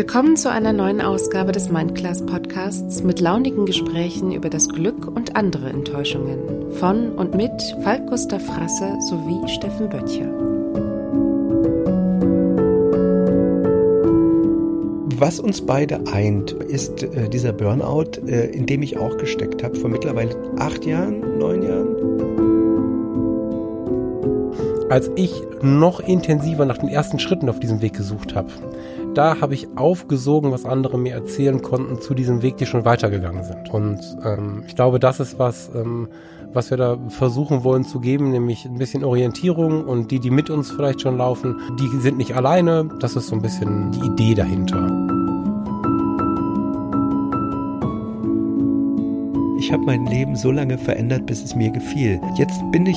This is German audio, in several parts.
Willkommen zu einer neuen Ausgabe des Mindclass Podcasts mit launigen Gesprächen über das Glück und andere Enttäuschungen von und mit Falk Gustav Frasse sowie Steffen Böttcher. Was uns beide eint, ist äh, dieser Burnout, äh, in dem ich auch gesteckt habe, vor mittlerweile acht Jahren, neun Jahren. Als ich noch intensiver nach den ersten Schritten auf diesem Weg gesucht habe, da habe ich aufgesogen, was andere mir erzählen konnten zu diesem Weg, die schon weitergegangen sind. Und ähm, ich glaube, das ist was, ähm, was wir da versuchen wollen zu geben, nämlich ein bisschen Orientierung und die, die mit uns vielleicht schon laufen, die sind nicht alleine. Das ist so ein bisschen die Idee dahinter. Ich habe mein Leben so lange verändert, bis es mir gefiel. Jetzt bin ich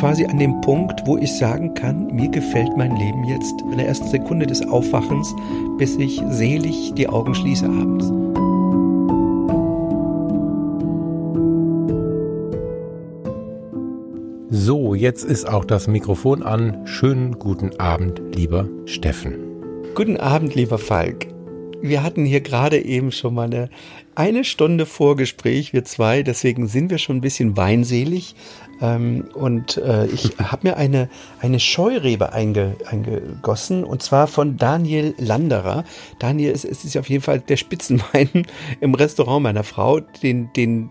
quasi an dem Punkt, wo ich sagen kann, mir gefällt mein Leben jetzt in der ersten Sekunde des Aufwachens, bis ich selig die Augen schließe abends. So, jetzt ist auch das Mikrofon an. Schönen guten Abend, lieber Steffen. Guten Abend, lieber Falk. Wir hatten hier gerade eben schon mal eine, eine Stunde Vorgespräch, wir zwei, deswegen sind wir schon ein bisschen weinselig. Ähm, und äh, ich habe mir eine, eine Scheurebe einge, eingegossen und zwar von Daniel Landerer. Daniel, es ist auf jeden Fall der Spitzenwein im Restaurant meiner Frau, den, den,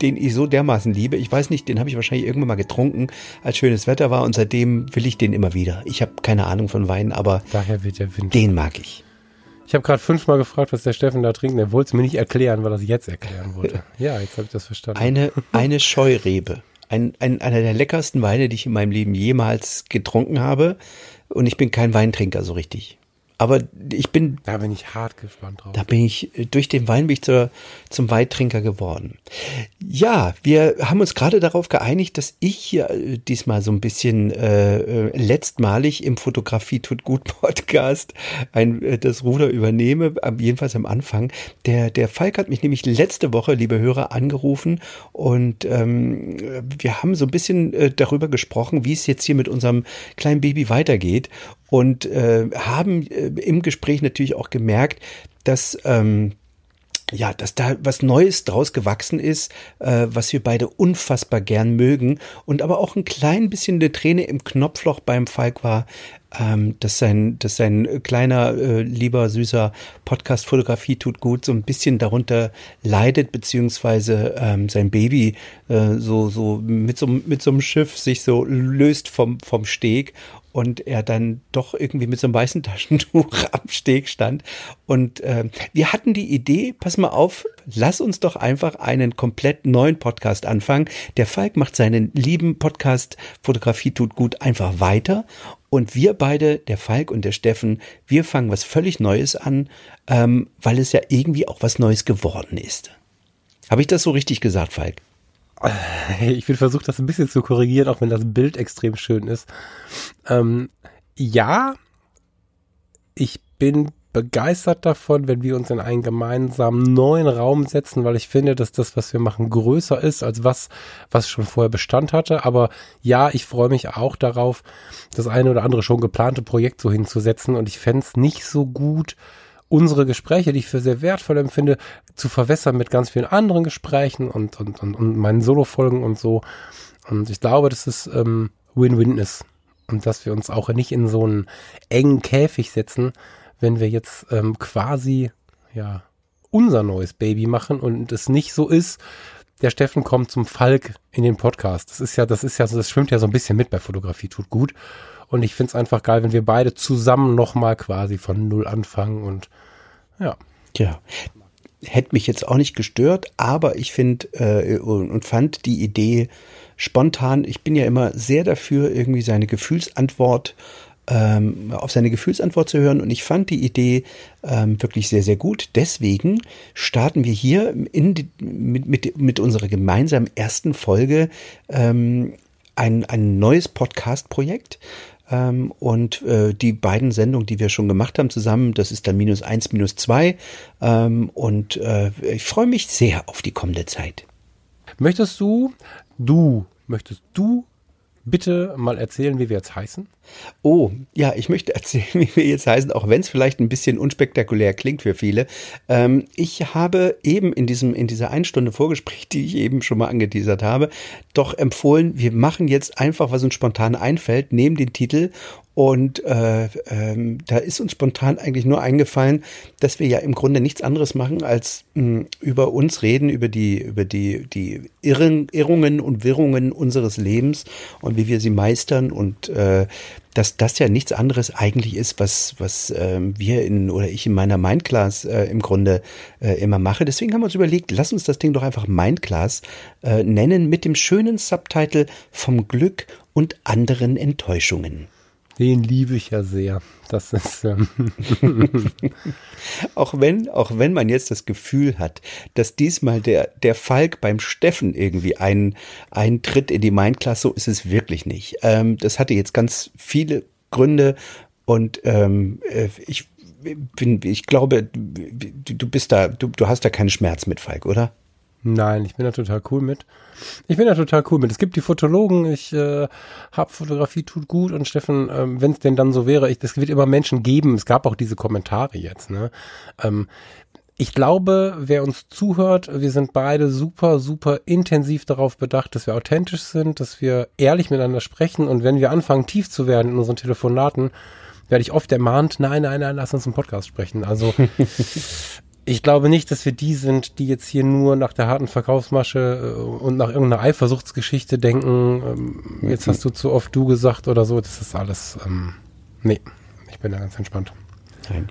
den ich so dermaßen liebe. Ich weiß nicht, den habe ich wahrscheinlich irgendwann mal getrunken, als schönes Wetter war und seitdem will ich den immer wieder. Ich habe keine Ahnung von Wein, aber Daher wird der Wind. den mag ich. Ich habe gerade fünfmal gefragt, was der Steffen da trinkt. Er wollte es mir nicht erklären, weil er es jetzt erklären wollte. Ja, jetzt habe ich das verstanden. Eine, eine Scheurebe. Ein, ein, einer der leckersten Weine, die ich in meinem Leben jemals getrunken habe. Und ich bin kein Weintrinker so richtig. Aber ich bin. Da bin ich hart gespannt drauf. Da bin ich, durch den Wein bin ich zur, zum Weittrinker geworden. Ja, wir haben uns gerade darauf geeinigt, dass ich hier äh, diesmal so ein bisschen äh, äh letztmalig im Fotografie tut gut Podcast ein, äh, das Ruder übernehme, jedenfalls am Anfang. Der, der Falk hat mich nämlich letzte Woche, liebe Hörer, angerufen und ähm, wir haben so ein bisschen äh, darüber gesprochen, wie es jetzt hier mit unserem kleinen Baby weitergeht und äh, haben äh, im Gespräch natürlich auch gemerkt, dass ähm, ja, dass da was Neues draus gewachsen ist, äh, was wir beide unfassbar gern mögen. Und aber auch ein klein bisschen eine Träne im Knopfloch beim Falk war, ähm, dass sein, dass sein kleiner, äh, lieber, süßer Podcast Fotografie tut gut so ein bisschen darunter leidet, beziehungsweise ähm, sein Baby äh, so, so mit so, mit so einem Schiff sich so löst vom, vom Steg und er dann doch irgendwie mit so einem weißen Taschentuch am Steg stand. Und äh, wir hatten die Idee, pass mal auf, lass uns doch einfach einen komplett neuen Podcast anfangen. Der Falk macht seinen lieben Podcast Fotografie tut gut einfach weiter. Und wir beide, der Falk und der Steffen, wir fangen was völlig Neues an, ähm, weil es ja irgendwie auch was Neues geworden ist. Habe ich das so richtig gesagt, Falk? Ich will versuchen, das ein bisschen zu korrigieren, auch wenn das Bild extrem schön ist. Ähm, ja, ich bin begeistert davon, wenn wir uns in einen gemeinsamen neuen Raum setzen, weil ich finde, dass das, was wir machen, größer ist als was, was schon vorher Bestand hatte. Aber ja, ich freue mich auch darauf, das eine oder andere schon geplante Projekt so hinzusetzen. Und ich fände es nicht so gut, unsere Gespräche, die ich für sehr wertvoll empfinde, zu verwässern mit ganz vielen anderen Gesprächen und, und, und, und meinen Solo-Folgen und so. Und ich glaube, dass es ähm, Win-Win ist. Und dass wir uns auch nicht in so einen engen Käfig setzen, wenn wir jetzt ähm, quasi, ja, unser neues Baby machen und es nicht so ist, der Steffen kommt zum Falk in den Podcast. Das ist ja, das ist ja, das schwimmt ja so ein bisschen mit bei Fotografie, tut gut. Und ich finde es einfach geil, wenn wir beide zusammen nochmal quasi von Null anfangen und ja. Ja. Hätte mich jetzt auch nicht gestört, aber ich finde äh, und, fand die Idee spontan, ich bin ja immer sehr dafür, irgendwie seine Gefühlsantwort ähm, auf seine Gefühlsantwort zu hören. Und ich fand die Idee ähm, wirklich sehr, sehr gut. Deswegen starten wir hier die, mit, mit, mit unserer gemeinsamen ersten Folge ähm, ein, ein neues Podcast-Projekt. Ähm, und äh, die beiden Sendungen, die wir schon gemacht haben zusammen, das ist dann minus eins, minus zwei. Ähm, und äh, ich freue mich sehr auf die kommende Zeit. Möchtest du, du, möchtest du bitte mal erzählen, wie wir jetzt heißen? Oh, ja, ich möchte erzählen, wie wir jetzt heißen, auch wenn es vielleicht ein bisschen unspektakulär klingt für viele. Ähm, ich habe eben in diesem, in dieser einen Stunde Vorgespräch, die ich eben schon mal angeteasert habe, doch empfohlen, wir machen jetzt einfach, was uns spontan einfällt, nehmen den Titel und äh, ähm, da ist uns spontan eigentlich nur eingefallen, dass wir ja im Grunde nichts anderes machen, als mh, über uns reden, über die, über die, die Irren, Irrungen und Wirrungen unseres Lebens und wie wir sie meistern und äh, dass das ja nichts anderes eigentlich ist, was, was ähm, wir in oder ich in meiner Mindclass äh, im Grunde äh, immer mache. Deswegen haben wir uns überlegt, lass uns das Ding doch einfach Mindclass äh, nennen mit dem schönen Subtitle vom Glück und anderen Enttäuschungen. Den liebe ich ja sehr. Das ist. Ähm auch wenn, auch wenn man jetzt das Gefühl hat, dass diesmal der, der Falk beim Steffen irgendwie einen, einen Tritt in die Mindclass, so ist es wirklich nicht. Ähm, das hatte jetzt ganz viele Gründe und ähm, äh, ich bin, ich glaube, du bist da, du, du hast da keinen Schmerz mit, Falk, oder? Nein, ich bin da total cool mit. Ich bin da total cool mit. Es gibt die Fotologen, ich äh, habe Fotografie tut gut und Steffen, ähm, wenn es denn dann so wäre, es wird immer Menschen geben. Es gab auch diese Kommentare jetzt. Ne? Ähm, ich glaube, wer uns zuhört, wir sind beide super, super intensiv darauf bedacht, dass wir authentisch sind, dass wir ehrlich miteinander sprechen und wenn wir anfangen, tief zu werden in unseren Telefonaten, werde ich oft ermahnt, nein, nein, nein, lass uns einen Podcast sprechen. Also ich glaube nicht, dass wir die sind, die jetzt hier nur nach der harten Verkaufsmasche äh, und nach irgendeiner Eifersuchtsgeschichte denken, ähm, jetzt hast du zu oft du gesagt oder so. Das ist alles, ähm, nee, ich bin da ganz entspannt. Nein.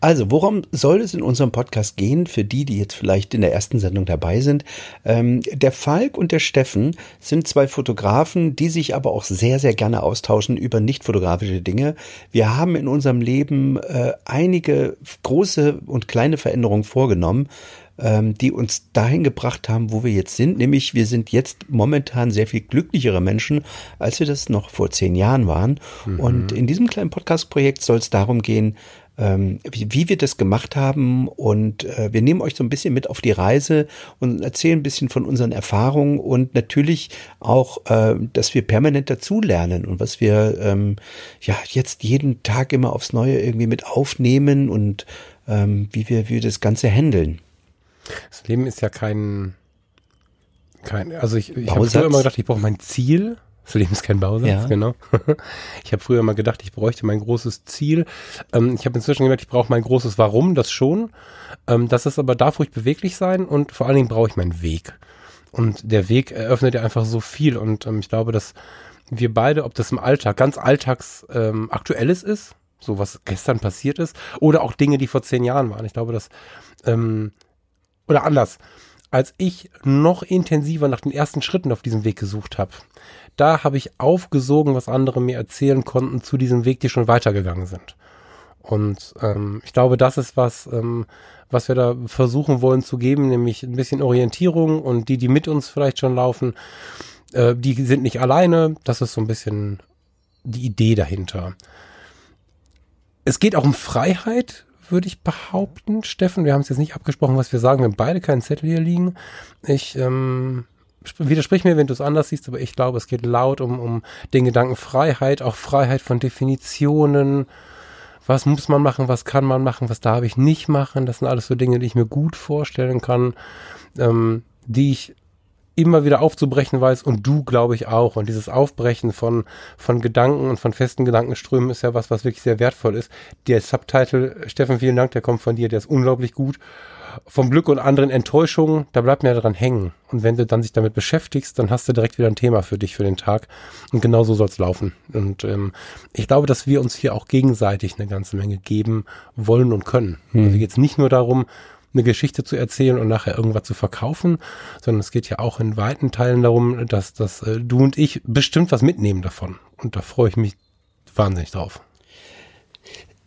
Also, worum soll es in unserem Podcast gehen, für die, die jetzt vielleicht in der ersten Sendung dabei sind? Ähm, der Falk und der Steffen sind zwei Fotografen, die sich aber auch sehr, sehr gerne austauschen über nicht fotografische Dinge. Wir haben in unserem Leben äh, einige große und kleine Veränderungen vorgenommen ähm, die uns dahin gebracht haben, wo wir jetzt sind. Nämlich wir sind jetzt momentan sehr viel glücklichere Menschen, als wir das noch vor zehn Jahren waren. Mhm. Und in diesem kleinen Podcast-Projekt soll es darum gehen, ähm, wie, wie wir das gemacht haben. Und äh, wir nehmen euch so ein bisschen mit auf die Reise und erzählen ein bisschen von unseren Erfahrungen und natürlich auch, äh, dass wir permanent dazulernen und was wir ähm, ja jetzt jeden Tag immer aufs Neue irgendwie mit aufnehmen und ähm, wie wir, wie wir das Ganze handeln. Das Leben ist ja kein, kein also ich, ich habe früher immer gedacht, ich brauche mein Ziel das Leben ist kein Bausatz, ja. genau. Ich habe früher mal gedacht, ich bräuchte mein großes Ziel. Ähm, ich habe inzwischen gemerkt, ich brauche mein großes Warum, das schon. Ähm, das ist aber darf ruhig beweglich sein und vor allen Dingen brauche ich meinen Weg. Und der Weg eröffnet ja einfach so viel. Und ähm, ich glaube, dass wir beide, ob das im Alltag ganz alltags ähm, aktuelles ist, so was gestern passiert ist, oder auch Dinge, die vor zehn Jahren waren. Ich glaube, dass ähm, oder anders, als ich noch intensiver nach den ersten Schritten auf diesem Weg gesucht habe, da habe ich aufgesogen, was andere mir erzählen konnten zu diesem Weg, die schon weitergegangen sind. Und ähm, ich glaube, das ist was, ähm, was wir da versuchen wollen zu geben, nämlich ein bisschen Orientierung und die, die mit uns vielleicht schon laufen, äh, die sind nicht alleine. Das ist so ein bisschen die Idee dahinter. Es geht auch um Freiheit, würde ich behaupten, Steffen. Wir haben es jetzt nicht abgesprochen, was wir sagen. Haben beide keinen Zettel hier liegen. Ich ähm, widersprich mir, wenn du es anders siehst, aber ich glaube, es geht laut um, um den Gedanken Freiheit, auch Freiheit von Definitionen. Was muss man machen, was kann man machen, was darf ich nicht machen? Das sind alles so Dinge, die ich mir gut vorstellen kann, ähm, die ich immer wieder aufzubrechen weiß und du, glaube ich, auch. Und dieses Aufbrechen von, von Gedanken und von festen Gedankenströmen ist ja was, was wirklich sehr wertvoll ist. Der Subtitle, Steffen, vielen Dank, der kommt von dir, der ist unglaublich gut vom Glück und anderen Enttäuschungen, da bleibt mir ja dran hängen. Und wenn du dann sich damit beschäftigst, dann hast du direkt wieder ein Thema für dich für den Tag. Und genau so soll es laufen. Und ähm, ich glaube, dass wir uns hier auch gegenseitig eine ganze Menge geben wollen und können. Hm. Also geht es nicht nur darum, eine Geschichte zu erzählen und nachher irgendwas zu verkaufen, sondern es geht ja auch in weiten Teilen darum, dass, dass äh, du und ich bestimmt was mitnehmen davon. Und da freue ich mich wahnsinnig drauf.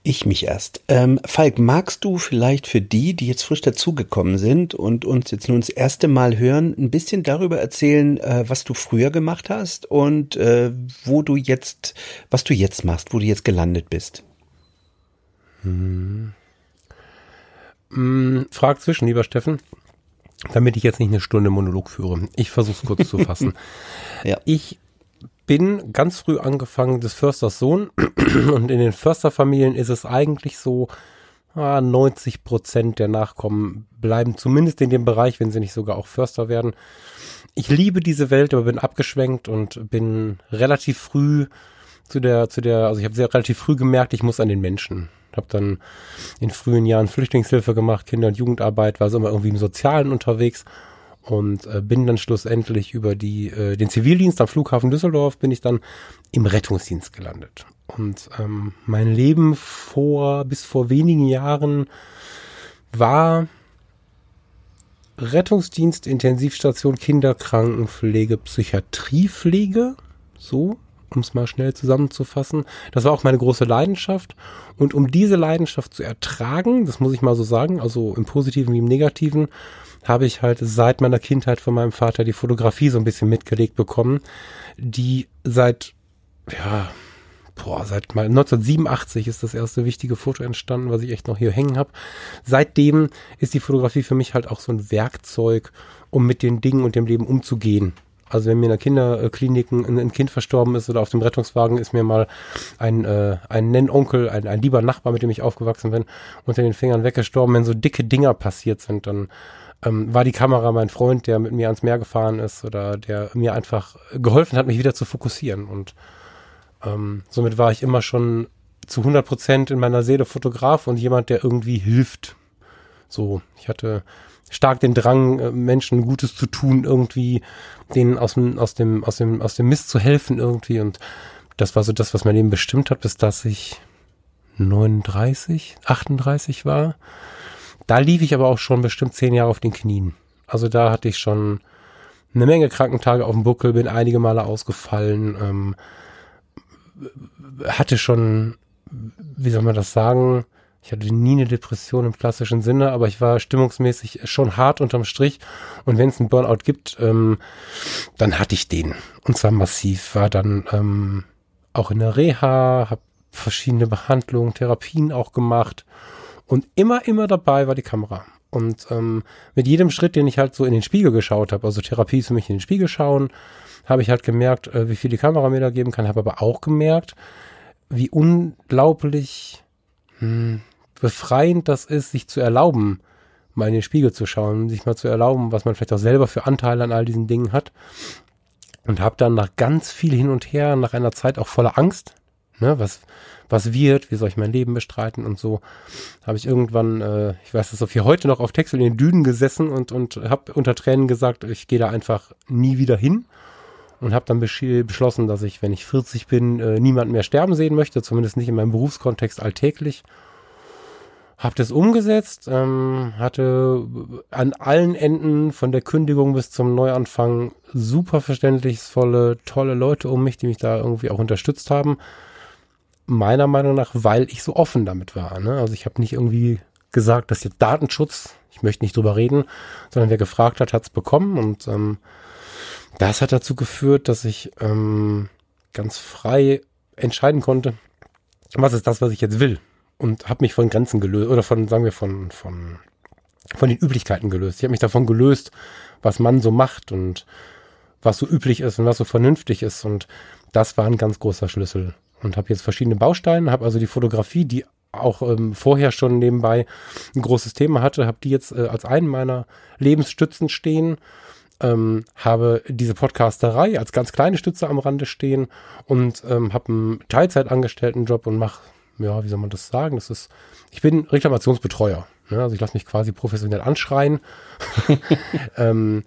Ich mich erst. Ähm, Falk, magst du vielleicht für die, die jetzt frisch dazugekommen sind und uns jetzt nun das erste Mal hören, ein bisschen darüber erzählen, äh, was du früher gemacht hast und äh, wo du jetzt, was du jetzt machst, wo du jetzt gelandet bist? Hm. Hm, frag zwischen, lieber Steffen, damit ich jetzt nicht eine Stunde Monolog führe. Ich versuche es kurz zu fassen. Ja. Ich bin ganz früh angefangen des Försters Sohn und in den Försterfamilien ist es eigentlich so, 90 Prozent der Nachkommen bleiben zumindest in dem Bereich, wenn sie nicht sogar auch Förster werden. Ich liebe diese Welt, aber bin abgeschwenkt und bin relativ früh zu der, zu der, also ich habe sehr relativ früh gemerkt, ich muss an den Menschen. Habe dann in frühen Jahren Flüchtlingshilfe gemacht, Kinder- und Jugendarbeit, war so immer irgendwie im Sozialen unterwegs und äh, bin dann schlussendlich über die, äh, den Zivildienst am Flughafen Düsseldorf bin ich dann im Rettungsdienst gelandet. Und ähm, mein Leben vor bis vor wenigen Jahren war Rettungsdienst, Intensivstation, Kinderkrankenpflege, Psychiatriepflege, so, um es mal schnell zusammenzufassen. Das war auch meine große Leidenschaft. Und um diese Leidenschaft zu ertragen, das muss ich mal so sagen, also im Positiven wie im Negativen, habe ich halt seit meiner Kindheit von meinem Vater die Fotografie so ein bisschen mitgelegt bekommen, die seit, ja, boah, seit mal 1987 ist das erste wichtige Foto entstanden, was ich echt noch hier hängen habe. Seitdem ist die Fotografie für mich halt auch so ein Werkzeug, um mit den Dingen und dem Leben umzugehen. Also wenn mir in der Kinderklinik ein, ein Kind verstorben ist oder auf dem Rettungswagen ist mir mal ein, äh, ein Nennonkel, ein, ein lieber Nachbar, mit dem ich aufgewachsen bin, unter den Fingern weggestorben. Wenn so dicke Dinger passiert sind, dann ähm, war die Kamera mein Freund, der mit mir ans Meer gefahren ist oder der mir einfach geholfen hat, mich wieder zu fokussieren. Und ähm, somit war ich immer schon zu 100 Prozent in meiner Seele Fotograf und jemand, der irgendwie hilft. So, ich hatte stark den Drang, äh, Menschen Gutes zu tun, irgendwie denen aus dem, aus dem, aus dem, aus dem Mist zu helfen irgendwie. Und das war so das, was mein Leben bestimmt hat, bis dass ich 39, 38 war. Da lief ich aber auch schon bestimmt zehn Jahre auf den Knien. Also da hatte ich schon eine Menge Krankentage auf dem Buckel, bin einige Male ausgefallen, ähm, hatte schon, wie soll man das sagen, ich hatte nie eine Depression im klassischen Sinne, aber ich war stimmungsmäßig schon hart unterm Strich. Und wenn es einen Burnout gibt, ähm, dann hatte ich den. Und zwar massiv. War dann ähm, auch in der Reha, habe verschiedene Behandlungen, Therapien auch gemacht und immer, immer dabei war die Kamera. Und ähm, mit jedem Schritt, den ich halt so in den Spiegel geschaut habe, also Therapie ist für mich in den Spiegel schauen, habe ich halt gemerkt, äh, wie viel die Kamera mir da geben kann, habe aber auch gemerkt, wie unglaublich hm, befreiend das ist, sich zu erlauben, mal in den Spiegel zu schauen, sich mal zu erlauben, was man vielleicht auch selber für Anteile an all diesen Dingen hat. Und habe dann nach ganz viel hin und her, nach einer Zeit auch voller Angst, ne, was, was wird, wie soll ich mein Leben bestreiten und so, habe ich irgendwann, äh, ich weiß das so viel heute noch auf Text in den Dünen gesessen und, und habe unter Tränen gesagt, ich gehe da einfach nie wieder hin und habe dann beschlossen, dass ich, wenn ich 40 bin, äh, niemanden mehr sterben sehen möchte, zumindest nicht in meinem Berufskontext alltäglich. Habe das umgesetzt, ähm, hatte an allen Enden von der Kündigung bis zum Neuanfang super verständnisvolle, tolle Leute um mich, die mich da irgendwie auch unterstützt haben meiner Meinung nach, weil ich so offen damit war. Ne? Also ich habe nicht irgendwie gesagt, dass jetzt Datenschutz, ich möchte nicht drüber reden, sondern wer gefragt hat, hat es bekommen. Und ähm, das hat dazu geführt, dass ich ähm, ganz frei entscheiden konnte, was ist das, was ich jetzt will. Und habe mich von Grenzen gelöst, oder von, sagen wir, von, von, von den Üblichkeiten gelöst. Ich habe mich davon gelöst, was man so macht und was so üblich ist und was so vernünftig ist. Und das war ein ganz großer Schlüssel und habe jetzt verschiedene Bausteine, habe also die Fotografie, die auch ähm, vorher schon nebenbei ein großes Thema hatte, habe die jetzt äh, als einen meiner Lebensstützen stehen, ähm, habe diese Podcasterei als ganz kleine Stütze am Rande stehen und ähm, habe einen Teilzeitangestelltenjob und mache, ja, wie soll man das sagen? Das ist, ich bin Reklamationsbetreuer. Ne? Also ich lasse mich quasi professionell anschreien. ähm,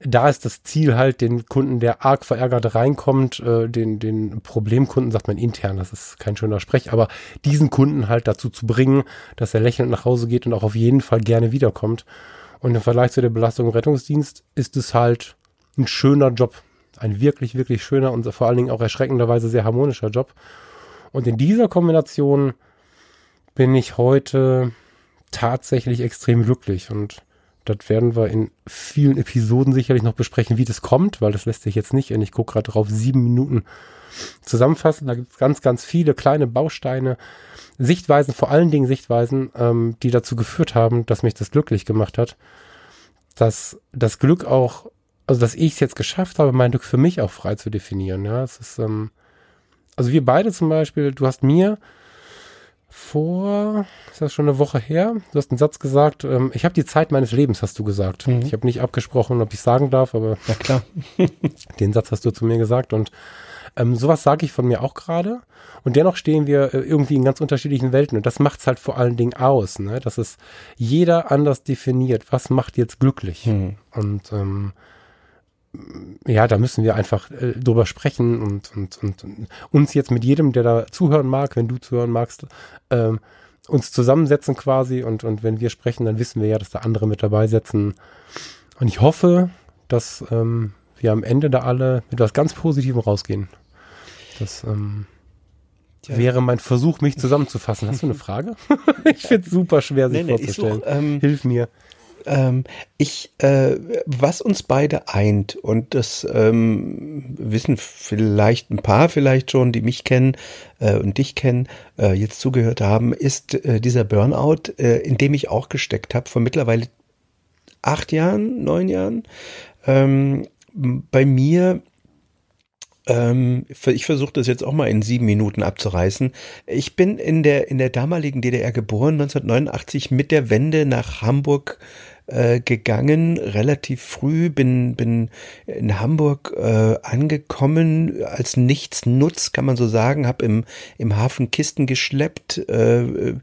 da ist das Ziel halt, den Kunden, der arg verärgert reinkommt, äh, den, den Problemkunden, sagt man intern, das ist kein schöner Sprech, aber diesen Kunden halt dazu zu bringen, dass er lächelnd nach Hause geht und auch auf jeden Fall gerne wiederkommt. Und im Vergleich zu der Belastung im Rettungsdienst ist es halt ein schöner Job. Ein wirklich, wirklich schöner und vor allen Dingen auch erschreckenderweise sehr harmonischer Job. Und in dieser Kombination bin ich heute tatsächlich extrem glücklich und das werden wir in vielen Episoden sicherlich noch besprechen, wie das kommt, weil das lässt sich jetzt nicht, und ich gucke gerade drauf, sieben Minuten zusammenfassen. Da gibt es ganz, ganz viele kleine Bausteine, Sichtweisen, vor allen Dingen Sichtweisen, ähm, die dazu geführt haben, dass mich das glücklich gemacht hat. Dass das Glück auch also dass ich es jetzt geschafft habe, mein Glück für mich auch frei zu definieren. Ja, es ist, ähm, also wir beide zum Beispiel, du hast mir vor, ist das schon eine Woche her, du hast einen Satz gesagt, ähm, ich habe die Zeit meines Lebens, hast du gesagt. Mhm. Ich habe nicht abgesprochen, ob ich sagen darf, aber ja klar. den Satz hast du zu mir gesagt und ähm, sowas sage ich von mir auch gerade. Und dennoch stehen wir äh, irgendwie in ganz unterschiedlichen Welten. Und das macht es halt vor allen Dingen aus, ne? dass es jeder anders definiert. Was macht jetzt glücklich? Hm. Und ähm, ja, da müssen wir einfach äh, drüber sprechen und, und, und, und, uns jetzt mit jedem, der da zuhören mag, wenn du zuhören magst, ähm, uns zusammensetzen quasi und, und wenn wir sprechen, dann wissen wir ja, dass da andere mit dabei sitzen. Und ich hoffe, dass ähm, wir am Ende da alle mit was ganz Positivem rausgehen. Das ähm, ja. wäre mein Versuch, mich zusammenzufassen. Hast du eine Frage? ich finde es super schwer, sich nee, nee, vorzustellen. Such, ähm, Hilf mir. Ähm, ich, äh, was uns beide eint, und das ähm, wissen vielleicht ein paar vielleicht schon, die mich kennen äh, und dich kennen, äh, jetzt zugehört haben, ist äh, dieser Burnout, äh, in dem ich auch gesteckt habe, vor mittlerweile acht Jahren, neun Jahren. Ähm, bei mir ich versuche das jetzt auch mal in sieben Minuten abzureißen. Ich bin in der, in der damaligen DDR geboren, 1989 mit der Wende nach Hamburg äh, gegangen, relativ früh, bin, bin in Hamburg äh, angekommen, als nichts nutz, kann man so sagen, habe im, im Hafen Kisten geschleppt, äh,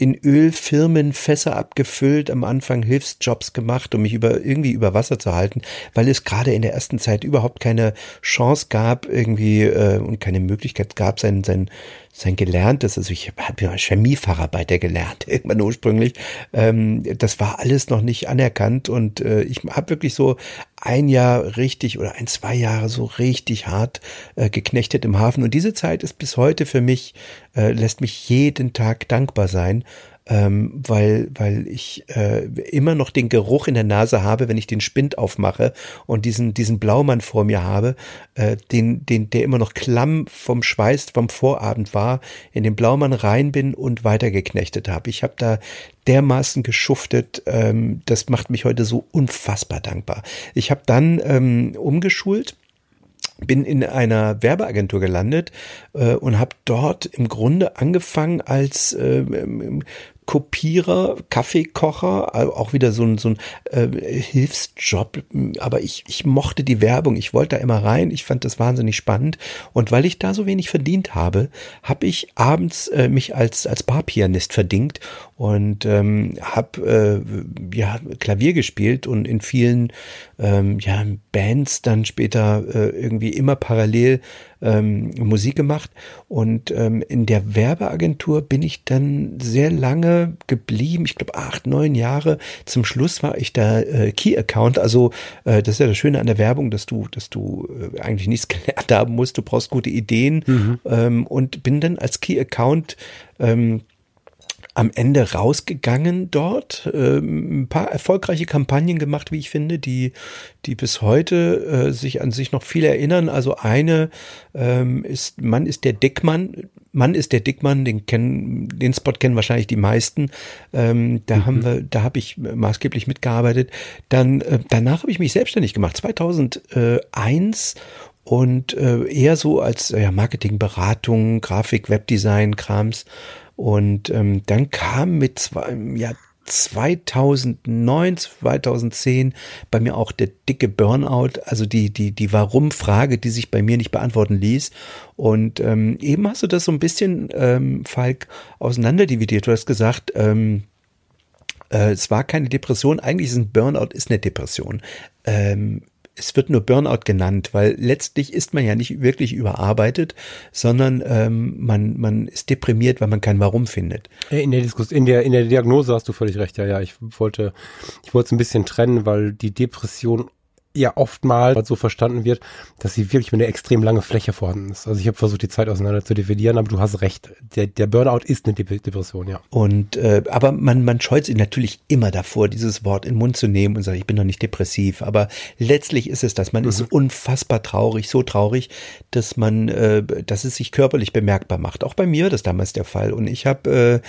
in Ölfirmen Fässer abgefüllt, am Anfang Hilfsjobs gemacht, um mich über irgendwie über Wasser zu halten, weil es gerade in der ersten Zeit überhaupt keine Chance gab irgendwie äh, und keine Möglichkeit gab, sein sein sein gelerntes, also ich habe ja Chemiefacharbeiter gelernt, irgendwann ursprünglich. Ähm, das war alles noch nicht anerkannt und äh, ich habe wirklich so ein Jahr richtig oder ein, zwei Jahre so richtig hart äh, geknechtet im Hafen. Und diese Zeit ist bis heute für mich, äh, lässt mich jeden Tag dankbar sein, ähm, weil, weil ich äh, immer noch den Geruch in der Nase habe, wenn ich den Spind aufmache und diesen, diesen Blaumann vor mir habe, äh, den, den, der immer noch klamm vom Schweiß vom Vorabend war, in den Blaumann rein bin und weitergeknechtet habe. Ich habe da dermaßen geschuftet, ähm, das macht mich heute so unfassbar dankbar. Ich habe dann ähm, umgeschult bin in einer Werbeagentur gelandet äh, und habe dort im Grunde angefangen als äh, Kopierer, Kaffeekocher, also auch wieder so ein, so ein äh, Hilfsjob. Aber ich, ich mochte die Werbung, ich wollte da immer rein, ich fand das wahnsinnig spannend. Und weil ich da so wenig verdient habe, habe ich abends äh, mich als, als Barpianist verdingt und ähm, habe äh, ja Klavier gespielt und in vielen ähm, ja, Bands dann später äh, irgendwie immer parallel ähm, Musik gemacht. Und ähm, in der Werbeagentur bin ich dann sehr lange geblieben, ich glaube acht, neun Jahre. Zum Schluss war ich da äh, Key Account. Also äh, das ist ja das Schöne an der Werbung, dass du, dass du äh, eigentlich nichts gelernt haben musst. Du brauchst gute Ideen mhm. ähm, und bin dann als Key Account ähm, am Ende rausgegangen dort, ähm, ein paar erfolgreiche Kampagnen gemacht, wie ich finde, die, die bis heute äh, sich an sich noch viel erinnern. Also eine ähm, ist, Mann ist der Dickmann, Mann ist der Dickmann, den kennen, den Spot kennen wahrscheinlich die meisten. Ähm, da mhm. haben wir, da habe ich maßgeblich mitgearbeitet. Dann äh, danach habe ich mich selbstständig gemacht, 2001 und äh, eher so als ja, Marketingberatung, Grafik, Webdesign, Krams und ähm, dann kam mit zwei, ja, 2009, 2010 bei mir auch der dicke Burnout, also die, die, die Warum-Frage, die sich bei mir nicht beantworten ließ. Und ähm, eben hast du das so ein bisschen, ähm, Falk, auseinanderdividiert. Du hast gesagt, ähm, äh, es war keine Depression, eigentlich ist ein Burnout ist eine Depression. Ähm, es wird nur Burnout genannt, weil letztlich ist man ja nicht wirklich überarbeitet, sondern ähm, man, man ist deprimiert, weil man kein Warum findet. In der Diskus in der, in der Diagnose hast du völlig recht, ja, ja. Ich wollte, ich wollte es ein bisschen trennen, weil die Depression ja oftmals so verstanden wird, dass sie wirklich mit einer extrem lange Fläche vorhanden ist. Also ich habe versucht, die Zeit auseinander zu dividieren, aber du hast recht. Der, der Burnout ist eine Depression, ja. Und äh, aber man, man scheut sich natürlich immer davor, dieses Wort in den Mund zu nehmen und sagt, ich bin doch nicht depressiv. Aber letztlich ist es das. Man mhm. ist unfassbar traurig, so traurig, dass man, äh, dass es sich körperlich bemerkbar macht. Auch bei mir war das damals der Fall. Und ich habe äh,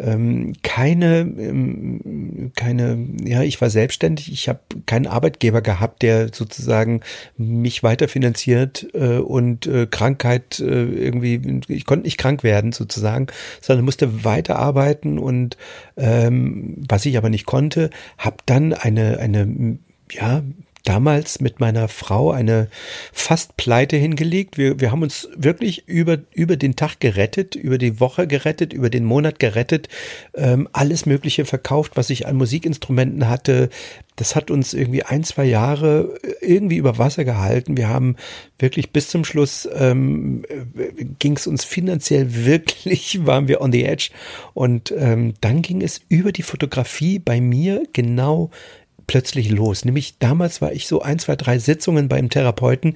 ähm, keine, ähm, keine, ja, ich war selbstständig, ich habe keinen Arbeitgeber gehabt, der sozusagen mich weiterfinanziert äh, und äh, Krankheit äh, irgendwie, ich konnte nicht krank werden sozusagen, sondern musste weiterarbeiten. Und ähm, was ich aber nicht konnte, habe dann eine, eine ja, damals mit meiner Frau eine fast Pleite hingelegt. Wir, wir haben uns wirklich über, über den Tag gerettet, über die Woche gerettet, über den Monat gerettet, ähm, alles Mögliche verkauft, was ich an Musikinstrumenten hatte. Das hat uns irgendwie ein, zwei Jahre irgendwie über Wasser gehalten. Wir haben wirklich bis zum Schluss ähm, ging es uns finanziell wirklich, waren wir on the edge. Und ähm, dann ging es über die Fotografie bei mir genau plötzlich los. Nämlich damals war ich so ein, zwei, drei Sitzungen beim Therapeuten,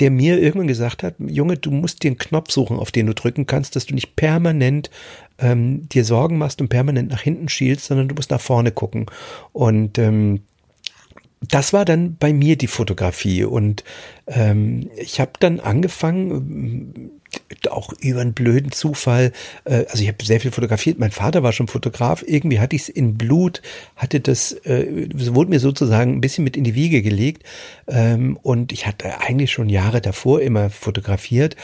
der mir irgendwann gesagt hat, Junge, du musst dir einen Knopf suchen, auf den du drücken kannst, dass du nicht permanent ähm, dir Sorgen machst und permanent nach hinten schielst, sondern du musst nach vorne gucken. Und ähm, das war dann bei mir die Fotografie und ähm, ich habe dann angefangen auch über einen blöden Zufall, äh, also ich habe sehr viel fotografiert, mein Vater war schon Fotograf, irgendwie hatte ich es in Blut, hatte das, äh, wurde mir sozusagen ein bisschen mit in die Wiege gelegt. Ähm, und ich hatte eigentlich schon Jahre davor immer fotografiert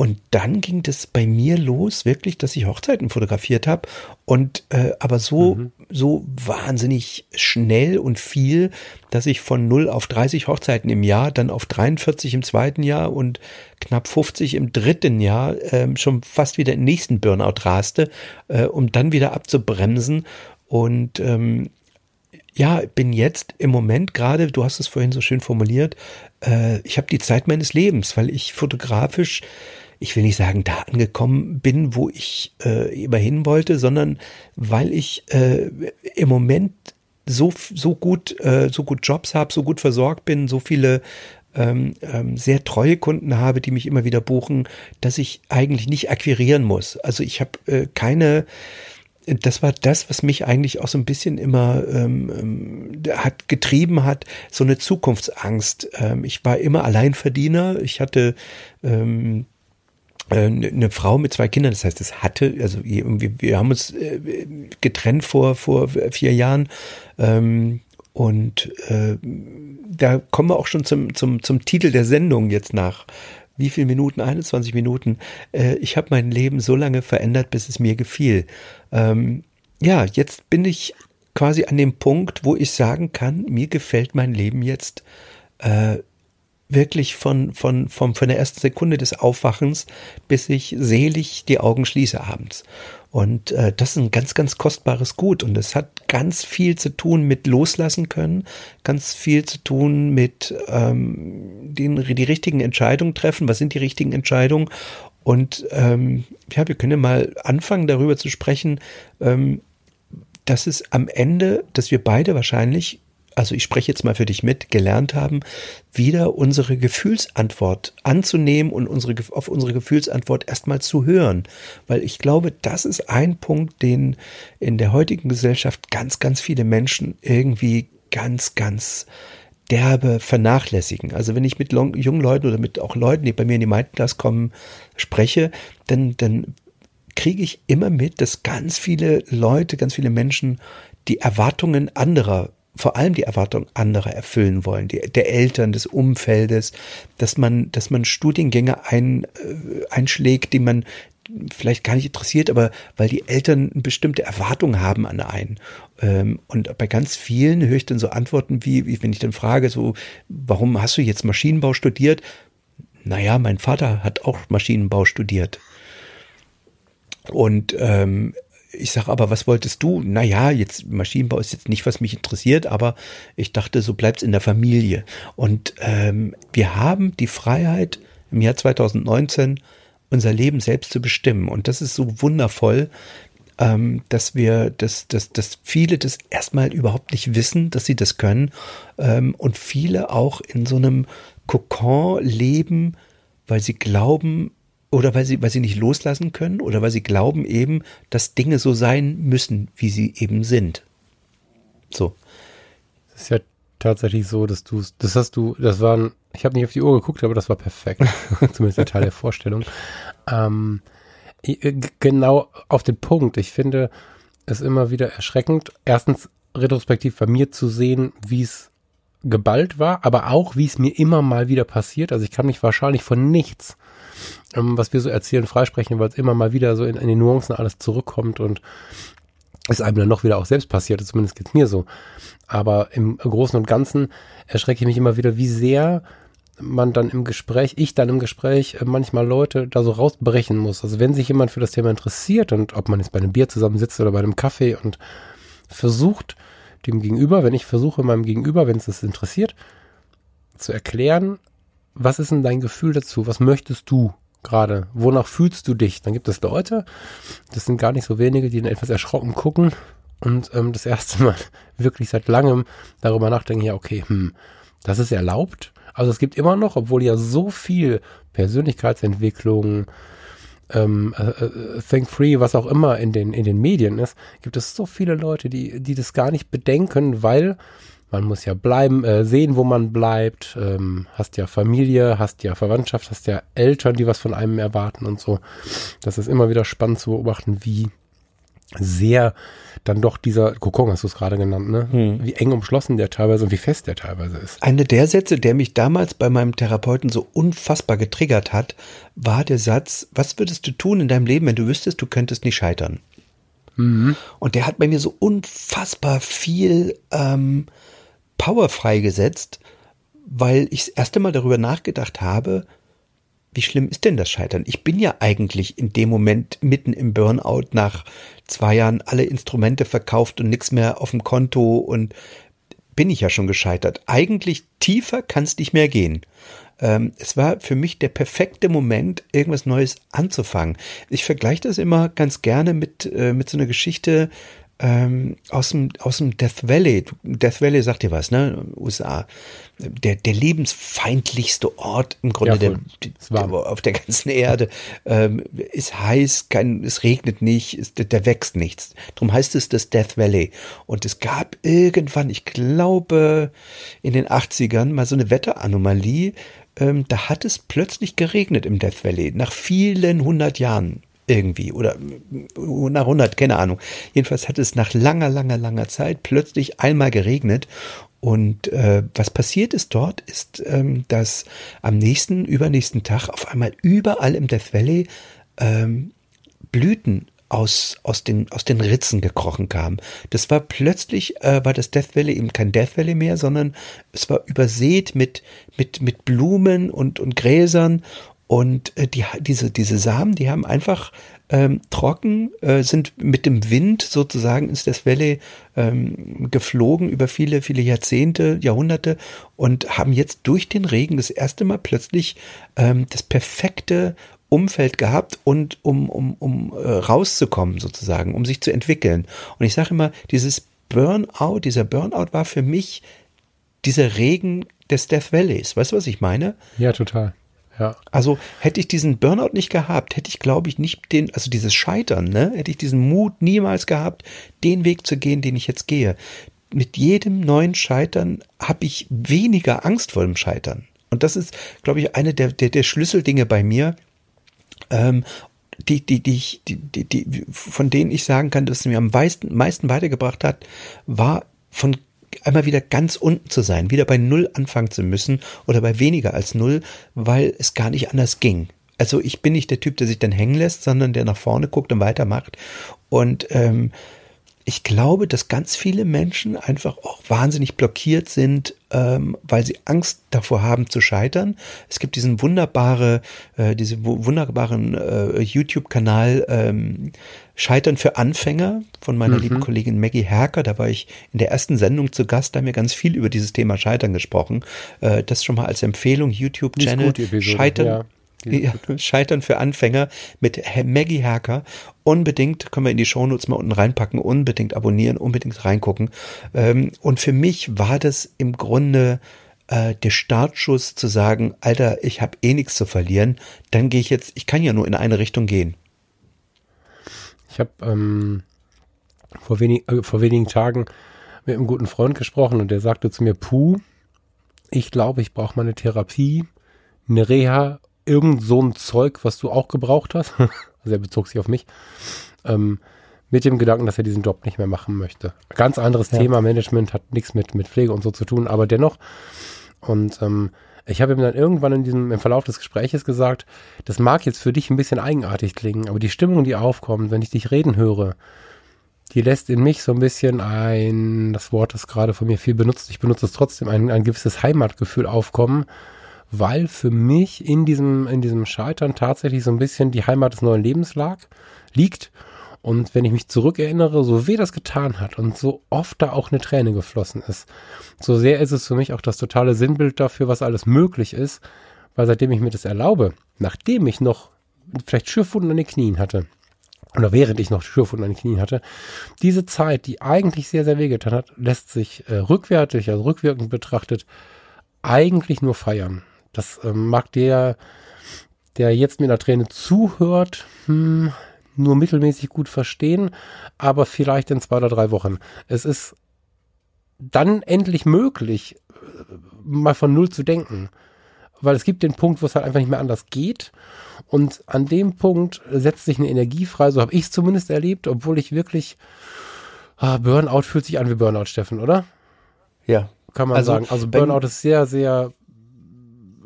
und dann ging das bei mir los, wirklich, dass ich Hochzeiten fotografiert habe. Und äh, aber so, mhm. so wahnsinnig schnell und viel, dass ich von 0 auf 30 Hochzeiten im Jahr, dann auf 43 im zweiten Jahr und knapp 50 im dritten Jahr äh, schon fast wieder im nächsten Burnout raste, äh, um dann wieder abzubremsen. Und ähm, ja, bin jetzt im Moment gerade, du hast es vorhin so schön formuliert, äh, ich habe die Zeit meines Lebens, weil ich fotografisch ich will nicht sagen, da angekommen bin, wo ich äh, immer hin wollte, sondern weil ich äh, im Moment so, so gut, äh, so gut Jobs habe, so gut versorgt bin, so viele ähm, ähm, sehr treue Kunden habe, die mich immer wieder buchen, dass ich eigentlich nicht akquirieren muss. Also ich habe äh, keine das war das, was mich eigentlich auch so ein bisschen immer ähm, ähm hat getrieben hat, so eine Zukunftsangst. Ähm, ich war immer Alleinverdiener. Ich hatte ähm, eine äh, ne Frau mit zwei Kindern, das heißt, es hatte, also irgendwie, wir haben uns äh, getrennt vor, vor vier Jahren. Ähm, und äh, da kommen wir auch schon zum, zum, zum Titel der Sendung jetzt nach. Wie viel Minuten? 21 Minuten. Äh, ich habe mein Leben so lange verändert, bis es mir gefiel. Ähm, ja, jetzt bin ich quasi an dem Punkt, wo ich sagen kann, mir gefällt mein Leben jetzt äh, wirklich von, von, von, von der ersten Sekunde des Aufwachens, bis ich selig die Augen schließe abends. Und äh, das ist ein ganz, ganz kostbares Gut. Und es hat ganz viel zu tun mit loslassen können, ganz viel zu tun mit ähm, den, die richtigen Entscheidungen treffen. Was sind die richtigen Entscheidungen? Und ähm, ja, wir können ja mal anfangen, darüber zu sprechen, ähm, dass es am Ende, dass wir beide wahrscheinlich also ich spreche jetzt mal für dich mit, gelernt haben, wieder unsere Gefühlsantwort anzunehmen und unsere, auf unsere Gefühlsantwort erstmal zu hören. Weil ich glaube, das ist ein Punkt, den in der heutigen Gesellschaft ganz, ganz viele Menschen irgendwie ganz, ganz derbe vernachlässigen. Also wenn ich mit jungen Leuten oder mit auch Leuten, die bei mir in die Mindclass kommen, spreche, dann, dann kriege ich immer mit, dass ganz viele Leute, ganz viele Menschen die Erwartungen anderer vor allem die Erwartung anderer erfüllen wollen, die, der Eltern, des Umfeldes, dass man, dass man Studiengänge ein, äh, einschlägt, die man vielleicht gar nicht interessiert, aber weil die Eltern bestimmte Erwartung haben an einen. Ähm, und bei ganz vielen höre ich dann so Antworten wie, wie wenn ich dann frage, so, warum hast du jetzt Maschinenbau studiert? Naja, mein Vater hat auch Maschinenbau studiert. Und ähm, ich sage aber, was wolltest du? Naja, jetzt Maschinenbau ist jetzt nicht, was mich interessiert, aber ich dachte, so bleibt's in der Familie. Und ähm, wir haben die Freiheit im Jahr 2019 unser Leben selbst zu bestimmen. Und das ist so wundervoll, ähm, dass wir, dass, dass, dass viele das erstmal überhaupt nicht wissen, dass sie das können. Ähm, und viele auch in so einem Kokon leben, weil sie glauben, oder weil sie, weil sie nicht loslassen können oder weil sie glauben eben, dass Dinge so sein müssen, wie sie eben sind. So. Das ist ja tatsächlich so, dass du, das hast du, das waren, ich habe nicht auf die Uhr geguckt, aber das war perfekt. Zumindest der Teil der Vorstellung. Ähm, Äh, genau auf den Punkt. Ich finde es immer wieder erschreckend, erstens retrospektiv bei mir zu sehen, wie es geballt war, aber auch, wie es mir immer mal wieder passiert. Also ich kann mich wahrscheinlich von nichts, ähm, was wir so erzählen, freisprechen, weil es immer mal wieder so in, in den Nuancen alles zurückkommt und es einem dann noch wieder auch selbst passiert, zumindest geht's mir so. Aber im Großen und Ganzen erschrecke ich mich immer wieder, wie sehr man dann im Gespräch, ich dann im Gespräch äh, manchmal Leute da so rausbrechen muss. Also wenn sich jemand für das Thema interessiert und ob man jetzt bei einem Bier zusammensitzt oder bei einem Kaffee und versucht, dem Gegenüber, wenn ich versuche meinem Gegenüber, wenn es das interessiert, zu erklären, was ist denn dein Gefühl dazu? Was möchtest du gerade? Wonach fühlst du dich? Dann gibt es Leute, das sind gar nicht so wenige, die dann etwas erschrocken gucken und ähm, das erste Mal wirklich seit langem darüber nachdenken, ja, okay, hm, das ist erlaubt. Also es gibt immer noch, obwohl ja so viel Persönlichkeitsentwicklung, ähm, äh, äh, Think Free, was auch immer in den, in den Medien ist, gibt es so viele Leute, die, die das gar nicht bedenken, weil man muss ja bleiben, äh, sehen, wo man bleibt, ähm, hast ja Familie, hast ja Verwandtschaft, hast ja Eltern, die was von einem erwarten und so. Das ist immer wieder spannend zu beobachten, wie sehr dann doch dieser Kokon, hast du es gerade genannt, ne? Hm. Wie eng umschlossen der teilweise und wie fest der teilweise ist. Eine der Sätze, der mich damals bei meinem Therapeuten so unfassbar getriggert hat, war der Satz, was würdest du tun in deinem Leben, wenn du wüsstest, du könntest nicht scheitern? Mhm. Und der hat bei mir so unfassbar viel ähm, Power freigesetzt, weil ich das erste Mal darüber nachgedacht habe, wie schlimm ist denn das Scheitern? Ich bin ja eigentlich in dem Moment mitten im Burnout nach zwei Jahren alle Instrumente verkauft und nichts mehr auf dem Konto und bin ich ja schon gescheitert. Eigentlich tiefer kann es nicht mehr gehen. Ähm, es war für mich der perfekte Moment, irgendwas Neues anzufangen. Ich vergleiche das immer ganz gerne mit, äh, mit so einer Geschichte, ähm, aus, dem, aus dem Death Valley. Death Valley sagt dir was, ne? USA. Der, der lebensfeindlichste Ort im Grunde ja, der, der, auf der ganzen Erde. Ähm, ist heiß, kein, es regnet nicht, ist, da wächst nichts. Darum heißt es das Death Valley. Und es gab irgendwann, ich glaube, in den 80ern mal so eine Wetteranomalie. Ähm, da hat es plötzlich geregnet im Death Valley. Nach vielen hundert Jahren irgendwie oder nach 100, keine Ahnung. Jedenfalls hat es nach langer, langer, langer Zeit plötzlich einmal geregnet und äh, was passiert ist dort, ist, ähm, dass am nächsten, übernächsten Tag auf einmal überall im Death Valley ähm, Blüten aus, aus, den, aus den Ritzen gekrochen kamen. Das war plötzlich, äh, war das Death Valley eben kein Death Valley mehr, sondern es war übersät mit, mit, mit Blumen und, und Gräsern und äh, die, diese, diese Samen, die haben einfach ähm, trocken, äh, sind mit dem Wind sozusagen ins das Valley ähm, geflogen über viele, viele Jahrzehnte, Jahrhunderte und haben jetzt durch den Regen das erste Mal plötzlich ähm, das perfekte Umfeld gehabt und um, um, um äh, rauszukommen sozusagen, um sich zu entwickeln. Und ich sage immer, dieses Burnout, dieser Burnout war für mich dieser Regen des Death Valleys. Weißt du, was ich meine? Ja, total. Ja. Also hätte ich diesen Burnout nicht gehabt, hätte ich, glaube ich, nicht den, also dieses Scheitern, ne, hätte ich diesen Mut niemals gehabt, den Weg zu gehen, den ich jetzt gehe. Mit jedem neuen Scheitern habe ich weniger Angst vor dem Scheitern. Und das ist, glaube ich, eine der, der, der Schlüsseldinge bei mir, ähm, die, die, die, die, die, die, von denen ich sagen kann, dass es mir am meisten, meisten weitergebracht hat, war von einmal wieder ganz unten zu sein, wieder bei Null anfangen zu müssen oder bei weniger als Null, weil es gar nicht anders ging. Also ich bin nicht der Typ, der sich dann hängen lässt, sondern der nach vorne guckt und weitermacht. Und ähm, ich glaube, dass ganz viele Menschen einfach auch wahnsinnig blockiert sind, ähm, weil sie Angst davor haben zu scheitern. Es gibt diesen wunderbare, äh, diese wunderbaren äh, YouTube-Kanal ähm, Scheitern für Anfänger von meiner mhm. lieben Kollegin Maggie Herker. Da war ich in der ersten Sendung zu Gast, da haben wir ganz viel über dieses Thema Scheitern gesprochen. Äh, das schon mal als Empfehlung, YouTube-Channel Scheitern. Ja. Ja, Scheitern für Anfänger mit Maggie Herker. Unbedingt können wir in die Shownotes mal unten reinpacken, unbedingt abonnieren, unbedingt reingucken. Ähm, und für mich war das im Grunde äh, der Startschuss zu sagen, Alter, ich habe eh nichts zu verlieren, dann gehe ich jetzt, ich kann ja nur in eine Richtung gehen. Ich habe ähm, vor, wenig, äh, vor wenigen Tagen mit einem guten Freund gesprochen und der sagte zu mir, puh, ich glaube, ich brauche mal eine Therapie, eine Reha irgend so ein Zeug, was du auch gebraucht hast. also er bezog sich auf mich. Ähm, mit dem Gedanken, dass er diesen Job nicht mehr machen möchte. Ganz anderes ja. Thema, Management hat nichts mit, mit Pflege und so zu tun, aber dennoch. Und ähm, ich habe ihm dann irgendwann in diesem, im Verlauf des Gespräches gesagt, das mag jetzt für dich ein bisschen eigenartig klingen, aber die Stimmung, die aufkommt, wenn ich dich reden höre, die lässt in mich so ein bisschen ein, das Wort ist gerade von mir viel benutzt, ich benutze es trotzdem, ein, ein gewisses Heimatgefühl aufkommen, weil für mich in diesem, in diesem Scheitern tatsächlich so ein bisschen die Heimat des neuen Lebens lag, liegt. Und wenn ich mich zurückerinnere, so weh das getan hat und so oft da auch eine Träne geflossen ist, so sehr ist es für mich auch das totale Sinnbild dafür, was alles möglich ist, weil seitdem ich mir das erlaube, nachdem ich noch vielleicht Schürfwunden an den Knien hatte, oder während ich noch Schürfwunden an den Knien hatte, diese Zeit, die eigentlich sehr, sehr wehgetan hat, lässt sich äh, rückwärtig, also rückwirkend betrachtet, eigentlich nur feiern. Das ähm, mag der, der jetzt mit einer Träne zuhört, hm, nur mittelmäßig gut verstehen, aber vielleicht in zwei oder drei Wochen. Es ist dann endlich möglich, äh, mal von Null zu denken. Weil es gibt den Punkt, wo es halt einfach nicht mehr anders geht. Und an dem Punkt setzt sich eine Energie frei, so habe ich es zumindest erlebt, obwohl ich wirklich, ah, Burnout fühlt sich an wie Burnout, Steffen, oder? Ja. Kann man also, sagen. Also Burnout ist sehr, sehr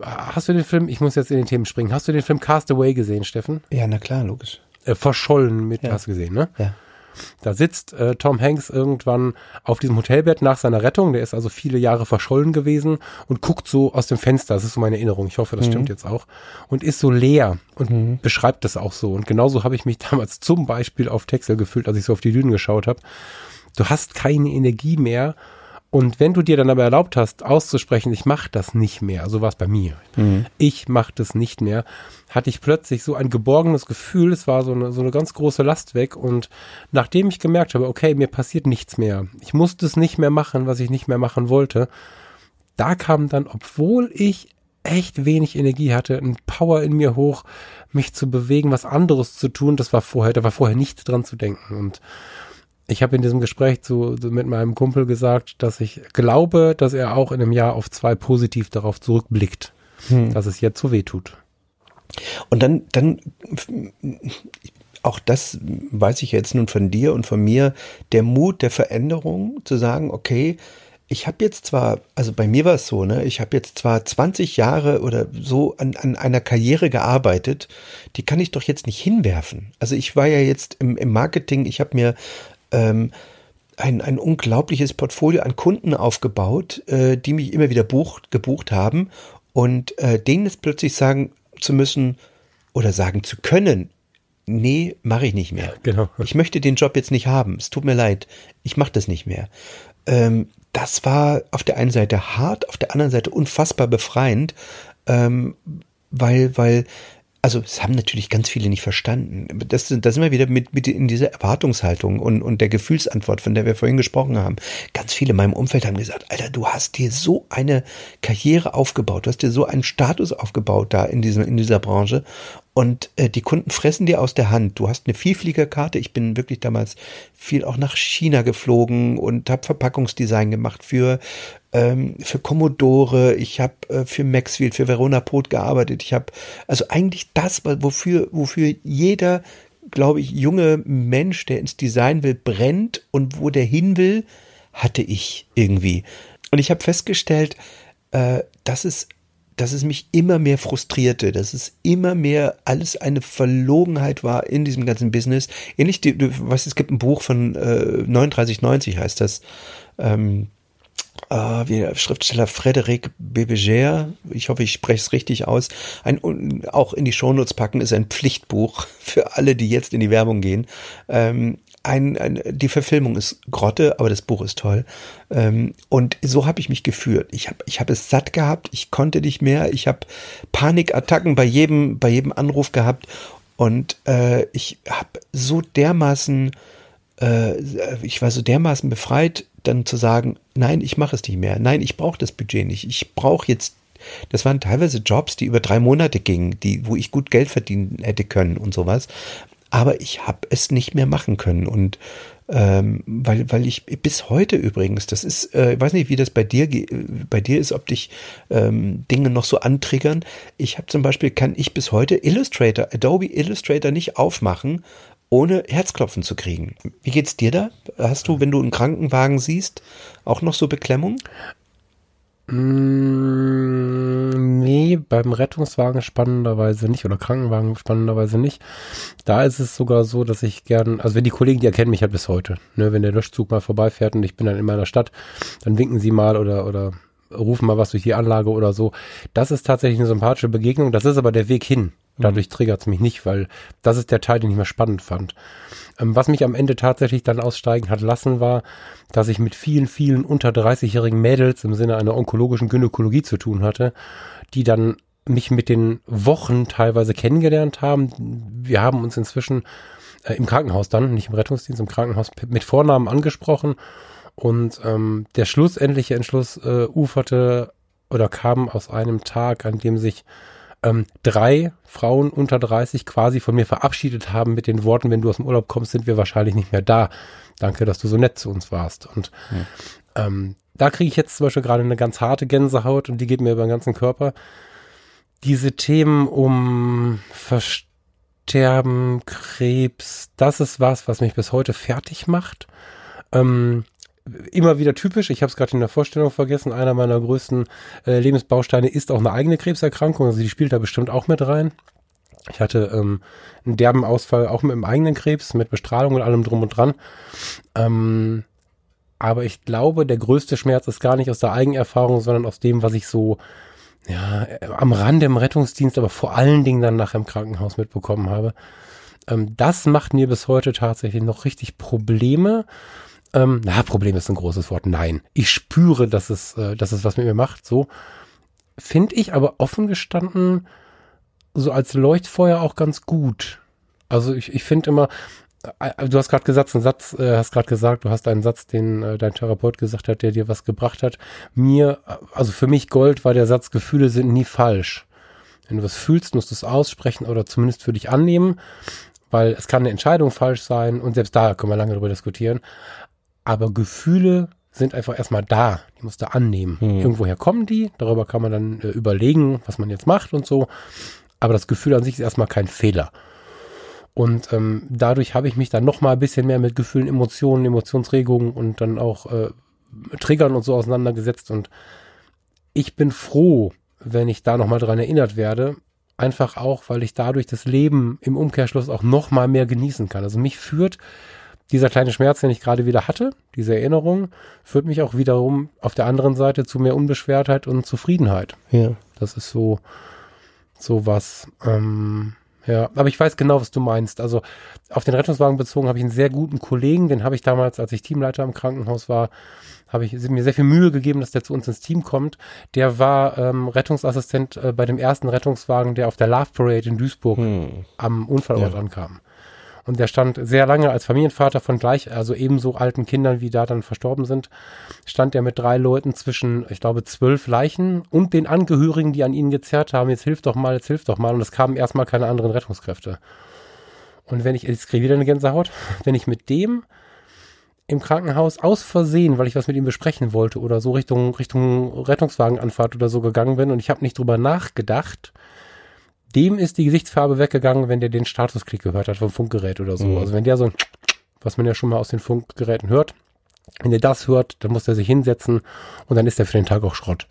hast du den Film, ich muss jetzt in den Themen springen, hast du den Film Castaway gesehen, Steffen? Ja, na klar, logisch. Äh, verschollen mit, ja. hast du gesehen, ne? Ja. Da sitzt äh, Tom Hanks irgendwann auf diesem Hotelbett nach seiner Rettung, der ist also viele Jahre verschollen gewesen und guckt so aus dem Fenster, das ist so meine Erinnerung, ich hoffe, das mhm. stimmt jetzt auch, und ist so leer und mhm. beschreibt das auch so. Und genauso habe ich mich damals zum Beispiel auf Texel gefühlt, als ich so auf die Dünen geschaut habe. Du hast keine Energie mehr und wenn du dir dann aber erlaubt hast, auszusprechen, ich mache das nicht mehr, so war es bei mir, mhm. ich mache das nicht mehr, hatte ich plötzlich so ein geborgenes Gefühl, es war so eine, so eine ganz große Last weg. Und nachdem ich gemerkt habe, okay, mir passiert nichts mehr, ich musste es nicht mehr machen, was ich nicht mehr machen wollte, da kam dann, obwohl ich echt wenig Energie hatte, ein Power in mir hoch, mich zu bewegen, was anderes zu tun, das war vorher, da war vorher nichts dran zu denken. Und ich habe in diesem Gespräch zu, mit meinem Kumpel gesagt, dass ich glaube, dass er auch in einem Jahr auf zwei positiv darauf zurückblickt, hm. dass es jetzt so weh tut. Und dann, dann, auch das weiß ich jetzt nun von dir und von mir, der Mut der Veränderung, zu sagen, okay, ich habe jetzt zwar, also bei mir war es so, ne, ich habe jetzt zwar 20 Jahre oder so an, an einer Karriere gearbeitet, die kann ich doch jetzt nicht hinwerfen. Also ich war ja jetzt im, im Marketing, ich habe mir ähm, ein, ein unglaubliches Portfolio an Kunden aufgebaut, äh, die mich immer wieder bucht, gebucht haben und äh, denen jetzt plötzlich sagen zu müssen oder sagen zu können, nee, mache ich nicht mehr. Genau. Ich möchte den Job jetzt nicht haben. Es tut mir leid, ich mache das nicht mehr. Ähm, das war auf der einen Seite hart, auf der anderen Seite unfassbar befreiend, ähm, weil, weil also es haben natürlich ganz viele nicht verstanden. Das, das sind wir wieder mit, mit in dieser Erwartungshaltung und, und der Gefühlsantwort, von der wir vorhin gesprochen haben. Ganz viele in meinem Umfeld haben gesagt, Alter, du hast dir so eine Karriere aufgebaut, du hast dir so einen Status aufgebaut da in diesem, in dieser Branche und äh, die Kunden fressen dir aus der Hand. Du hast eine Vielfliegerkarte. Ich bin wirklich damals viel auch nach China geflogen und habe Verpackungsdesign gemacht für ähm, für Commodore, ich habe äh, für Maxfield, für Verona Pot gearbeitet. Ich habe also eigentlich das, wofür, wofür jeder, glaube ich, junge Mensch, der ins Design will, brennt und wo der hin will, hatte ich irgendwie. Und ich habe festgestellt, äh, dass es dass es mich immer mehr frustrierte, dass es immer mehr alles eine Verlogenheit war in diesem ganzen Business. Ähnlich, du weißt, es gibt ein Buch von äh, 3990 heißt das. Ähm, äh, wie der Schriftsteller Frédéric Bébégère, ich hoffe, ich spreche es richtig aus, ein, auch in die Shownotes packen, ist ein Pflichtbuch für alle, die jetzt in die Werbung gehen. Ähm, ein, ein, die Verfilmung ist Grotte, aber das Buch ist toll. Ähm, und so habe ich mich gefühlt. Ich habe ich hab es satt gehabt, ich konnte nicht mehr, ich habe Panikattacken bei jedem, bei jedem Anruf gehabt und äh, ich habe so dermaßen, äh, ich war so dermaßen befreit dann zu sagen, nein, ich mache es nicht mehr, nein, ich brauche das Budget nicht, ich brauche jetzt, das waren teilweise Jobs, die über drei Monate gingen, die, wo ich gut Geld verdienen hätte können und sowas. aber ich habe es nicht mehr machen können und ähm, weil, weil ich bis heute übrigens, das ist, äh, ich weiß nicht, wie das bei dir bei dir ist, ob dich ähm, Dinge noch so antriggern. Ich habe zum Beispiel, kann ich bis heute Illustrator, Adobe Illustrator nicht aufmachen, ohne Herzklopfen zu kriegen. Wie geht's dir da? Hast du, wenn du einen Krankenwagen siehst, auch noch so Beklemmung? Mm, nee, beim Rettungswagen spannenderweise nicht oder Krankenwagen spannenderweise nicht. Da ist es sogar so, dass ich gern, also wenn die Kollegen, die erkennen mich halt bis heute, ne, wenn der Löschzug mal vorbeifährt und ich bin dann in meiner Stadt, dann winken sie mal oder, oder rufen mal was durch die Anlage oder so. Das ist tatsächlich eine sympathische Begegnung. Das ist aber der Weg hin. Dadurch mhm. triggert es mich nicht, weil das ist der Teil, den ich mehr spannend fand. Ähm, was mich am Ende tatsächlich dann aussteigen hat lassen, war, dass ich mit vielen, vielen unter 30-jährigen Mädels im Sinne einer onkologischen Gynäkologie zu tun hatte, die dann mich mit den Wochen teilweise kennengelernt haben. Wir haben uns inzwischen äh, im Krankenhaus dann, nicht im Rettungsdienst, im Krankenhaus mit Vornamen angesprochen und ähm, der schlussendliche Entschluss äh, uferte oder kam aus einem Tag, an dem sich ähm, drei Frauen unter 30 quasi von mir verabschiedet haben mit den Worten, wenn du aus dem Urlaub kommst, sind wir wahrscheinlich nicht mehr da. Danke, dass du so nett zu uns warst. Und hm. ähm, da kriege ich jetzt zum Beispiel gerade eine ganz harte Gänsehaut und die geht mir über den ganzen Körper. Diese Themen um Versterben, Krebs, das ist was, was mich bis heute fertig macht. Ähm, immer wieder typisch. Ich habe es gerade in der Vorstellung vergessen. Einer meiner größten äh, Lebensbausteine ist auch eine eigene Krebserkrankung. Also die spielt da bestimmt auch mit rein. Ich hatte ähm, einen derben Ausfall auch mit dem eigenen Krebs, mit Bestrahlung und allem drum und dran. Ähm, aber ich glaube, der größte Schmerz ist gar nicht aus der Eigenerfahrung, sondern aus dem, was ich so ja, am Rande im Rettungsdienst, aber vor allen Dingen dann nachher im Krankenhaus mitbekommen habe. Ähm, das macht mir bis heute tatsächlich noch richtig Probleme. Ähm, na, Problem ist ein großes Wort. Nein. Ich spüre, dass es, äh, dass es was mit mir macht. So. Finde ich aber offen gestanden so als Leuchtfeuer auch ganz gut. Also ich, ich finde immer, äh, du hast gerade gesagt, einen Satz, äh, hast gerade gesagt, du hast einen Satz, den äh, dein Therapeut gesagt hat, der dir was gebracht hat. Mir, also für mich Gold war der Satz, Gefühle sind nie falsch. Wenn du was fühlst, musst du es aussprechen oder zumindest für dich annehmen, weil es kann eine Entscheidung falsch sein und selbst da können wir lange darüber diskutieren. Aber Gefühle sind einfach erstmal da. Die musst du annehmen. Hm. Irgendwoher kommen die. Darüber kann man dann äh, überlegen, was man jetzt macht und so. Aber das Gefühl an sich ist erstmal kein Fehler. Und ähm, dadurch habe ich mich dann noch mal ein bisschen mehr mit Gefühlen, Emotionen, Emotionsregungen und dann auch äh, Triggern und so auseinandergesetzt. Und ich bin froh, wenn ich da noch mal dran erinnert werde. Einfach auch, weil ich dadurch das Leben im Umkehrschluss auch noch mal mehr genießen kann. Also mich führt dieser kleine Schmerz, den ich gerade wieder hatte, diese Erinnerung, führt mich auch wiederum auf der anderen Seite zu mehr Unbeschwertheit und Zufriedenheit. Ja. Das ist so, so was. Ähm, ja, aber ich weiß genau, was du meinst. Also auf den Rettungswagen bezogen habe ich einen sehr guten Kollegen, den habe ich damals, als ich Teamleiter im Krankenhaus war, habe ich mir sehr viel Mühe gegeben, dass der zu uns ins Team kommt. Der war ähm, Rettungsassistent äh, bei dem ersten Rettungswagen, der auf der Love Parade in Duisburg hm. am Unfallort ja. ankam. Und der stand sehr lange als Familienvater von gleich, also ebenso alten Kindern, wie da dann verstorben sind, stand er mit drei Leuten zwischen, ich glaube, zwölf Leichen und den Angehörigen, die an ihnen gezerrt haben, jetzt hilf doch mal, jetzt hilf doch mal. Und es kamen erstmal keine anderen Rettungskräfte. Und wenn ich, jetzt kriege wieder eine Gänsehaut, wenn ich mit dem im Krankenhaus aus Versehen, weil ich was mit ihm besprechen wollte oder so Richtung, Richtung Rettungswagenanfahrt oder so gegangen bin und ich habe nicht drüber nachgedacht, dem ist die Gesichtsfarbe weggegangen, wenn der den Statusklick gehört hat vom Funkgerät oder so. Mhm. Also wenn der so ein, was man ja schon mal aus den Funkgeräten hört, wenn der das hört, dann muss er sich hinsetzen und dann ist er für den Tag auch Schrott.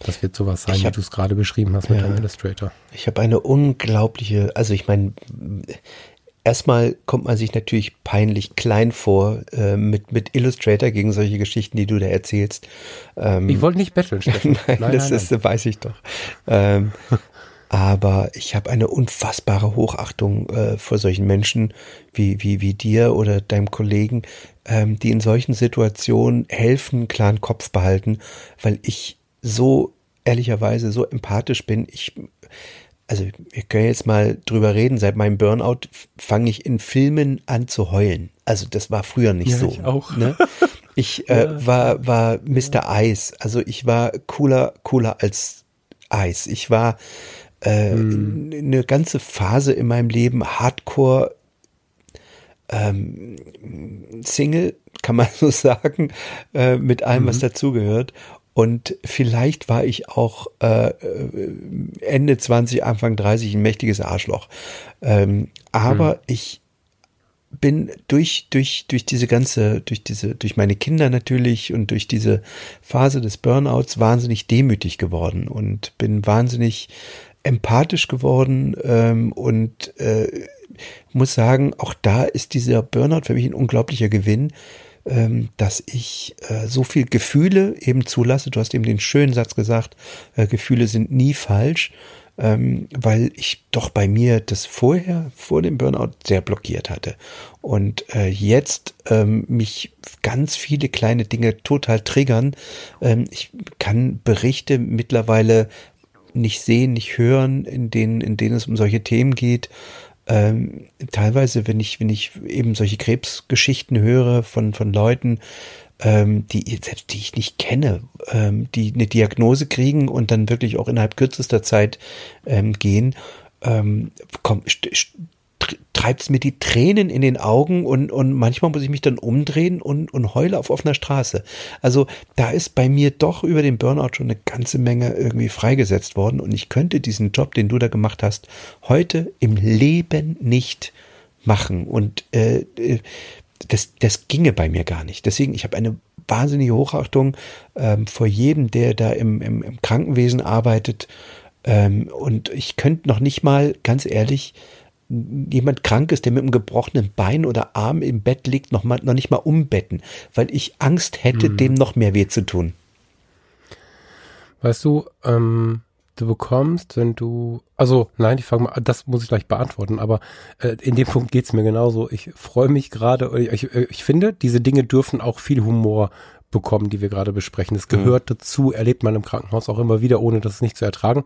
Das wird sowas sein, hab, wie du es gerade beschrieben hast mit ja, deinem Illustrator. Ich habe eine unglaubliche, also ich meine, erstmal kommt man sich natürlich peinlich klein vor äh, mit, mit Illustrator gegen solche Geschichten, die du da erzählst. Ähm, ich wollte nicht betteln, Steffen. nein, nein, das nein, ist, weiß ich doch. Ähm, aber ich habe eine unfassbare Hochachtung äh, vor solchen Menschen wie, wie, wie dir oder deinem Kollegen, ähm, die in solchen Situationen helfen, klaren Kopf behalten, weil ich so ehrlicherweise so empathisch bin. Ich, also wir können jetzt mal drüber reden, seit meinem Burnout fange ich in Filmen an zu heulen. Also das war früher nicht ja, so. Ich auch. Ne? Ich äh, ja. war, war Mr. Eis. Also ich war cooler, cooler als Eis. Ich war äh, hm. eine ganze Phase in meinem Leben Hardcore ähm, Single, kann man so sagen, äh, mit allem, mhm. was dazugehört. Und vielleicht war ich auch äh, Ende 20, Anfang 30 ein mächtiges Arschloch. Ähm, aber mhm. ich bin durch, durch, durch diese ganze, durch diese, durch meine Kinder natürlich und durch diese Phase des Burnouts wahnsinnig demütig geworden und bin wahnsinnig empathisch geworden ähm, und äh, muss sagen, auch da ist dieser Burnout für mich ein unglaublicher Gewinn, ähm, dass ich äh, so viel Gefühle eben zulasse. Du hast eben den schönen Satz gesagt, äh, Gefühle sind nie falsch ähm, weil ich doch bei mir das vorher, vor dem Burnout, sehr blockiert hatte. Und äh, jetzt ähm, mich ganz viele kleine Dinge total triggern. Ähm, ich kann Berichte mittlerweile nicht sehen, nicht hören, in denen, in denen es um solche Themen geht. Ähm, teilweise, wenn ich, wenn ich eben solche Krebsgeschichten höre von, von Leuten, ähm, die selbst die ich nicht kenne, ähm, die eine Diagnose kriegen und dann wirklich auch innerhalb kürzester Zeit ähm, gehen, ähm, komm, treibt es mir die Tränen in den Augen und, und manchmal muss ich mich dann umdrehen und, und heule auf offener Straße. Also da ist bei mir doch über den Burnout schon eine ganze Menge irgendwie freigesetzt worden und ich könnte diesen Job, den du da gemacht hast, heute im Leben nicht machen. Und äh, äh das, das ginge bei mir gar nicht. Deswegen, ich habe eine wahnsinnige Hochachtung ähm, vor jedem, der da im, im, im Krankenwesen arbeitet. Ähm, und ich könnte noch nicht mal, ganz ehrlich, jemand krank ist, der mit einem gebrochenen Bein oder Arm im Bett liegt, noch, mal, noch nicht mal umbetten, weil ich Angst hätte, mhm. dem noch mehr weh zu tun. Weißt du, ähm, du bekommst, wenn du, also nein, ich fange mal, das muss ich gleich beantworten, aber äh, in dem Punkt geht's mir genauso. Ich freue mich gerade, ich, ich, ich finde, diese Dinge dürfen auch viel Humor bekommen, die wir gerade besprechen. Es gehört mhm. dazu, erlebt man im Krankenhaus auch immer wieder, ohne das nicht zu ertragen.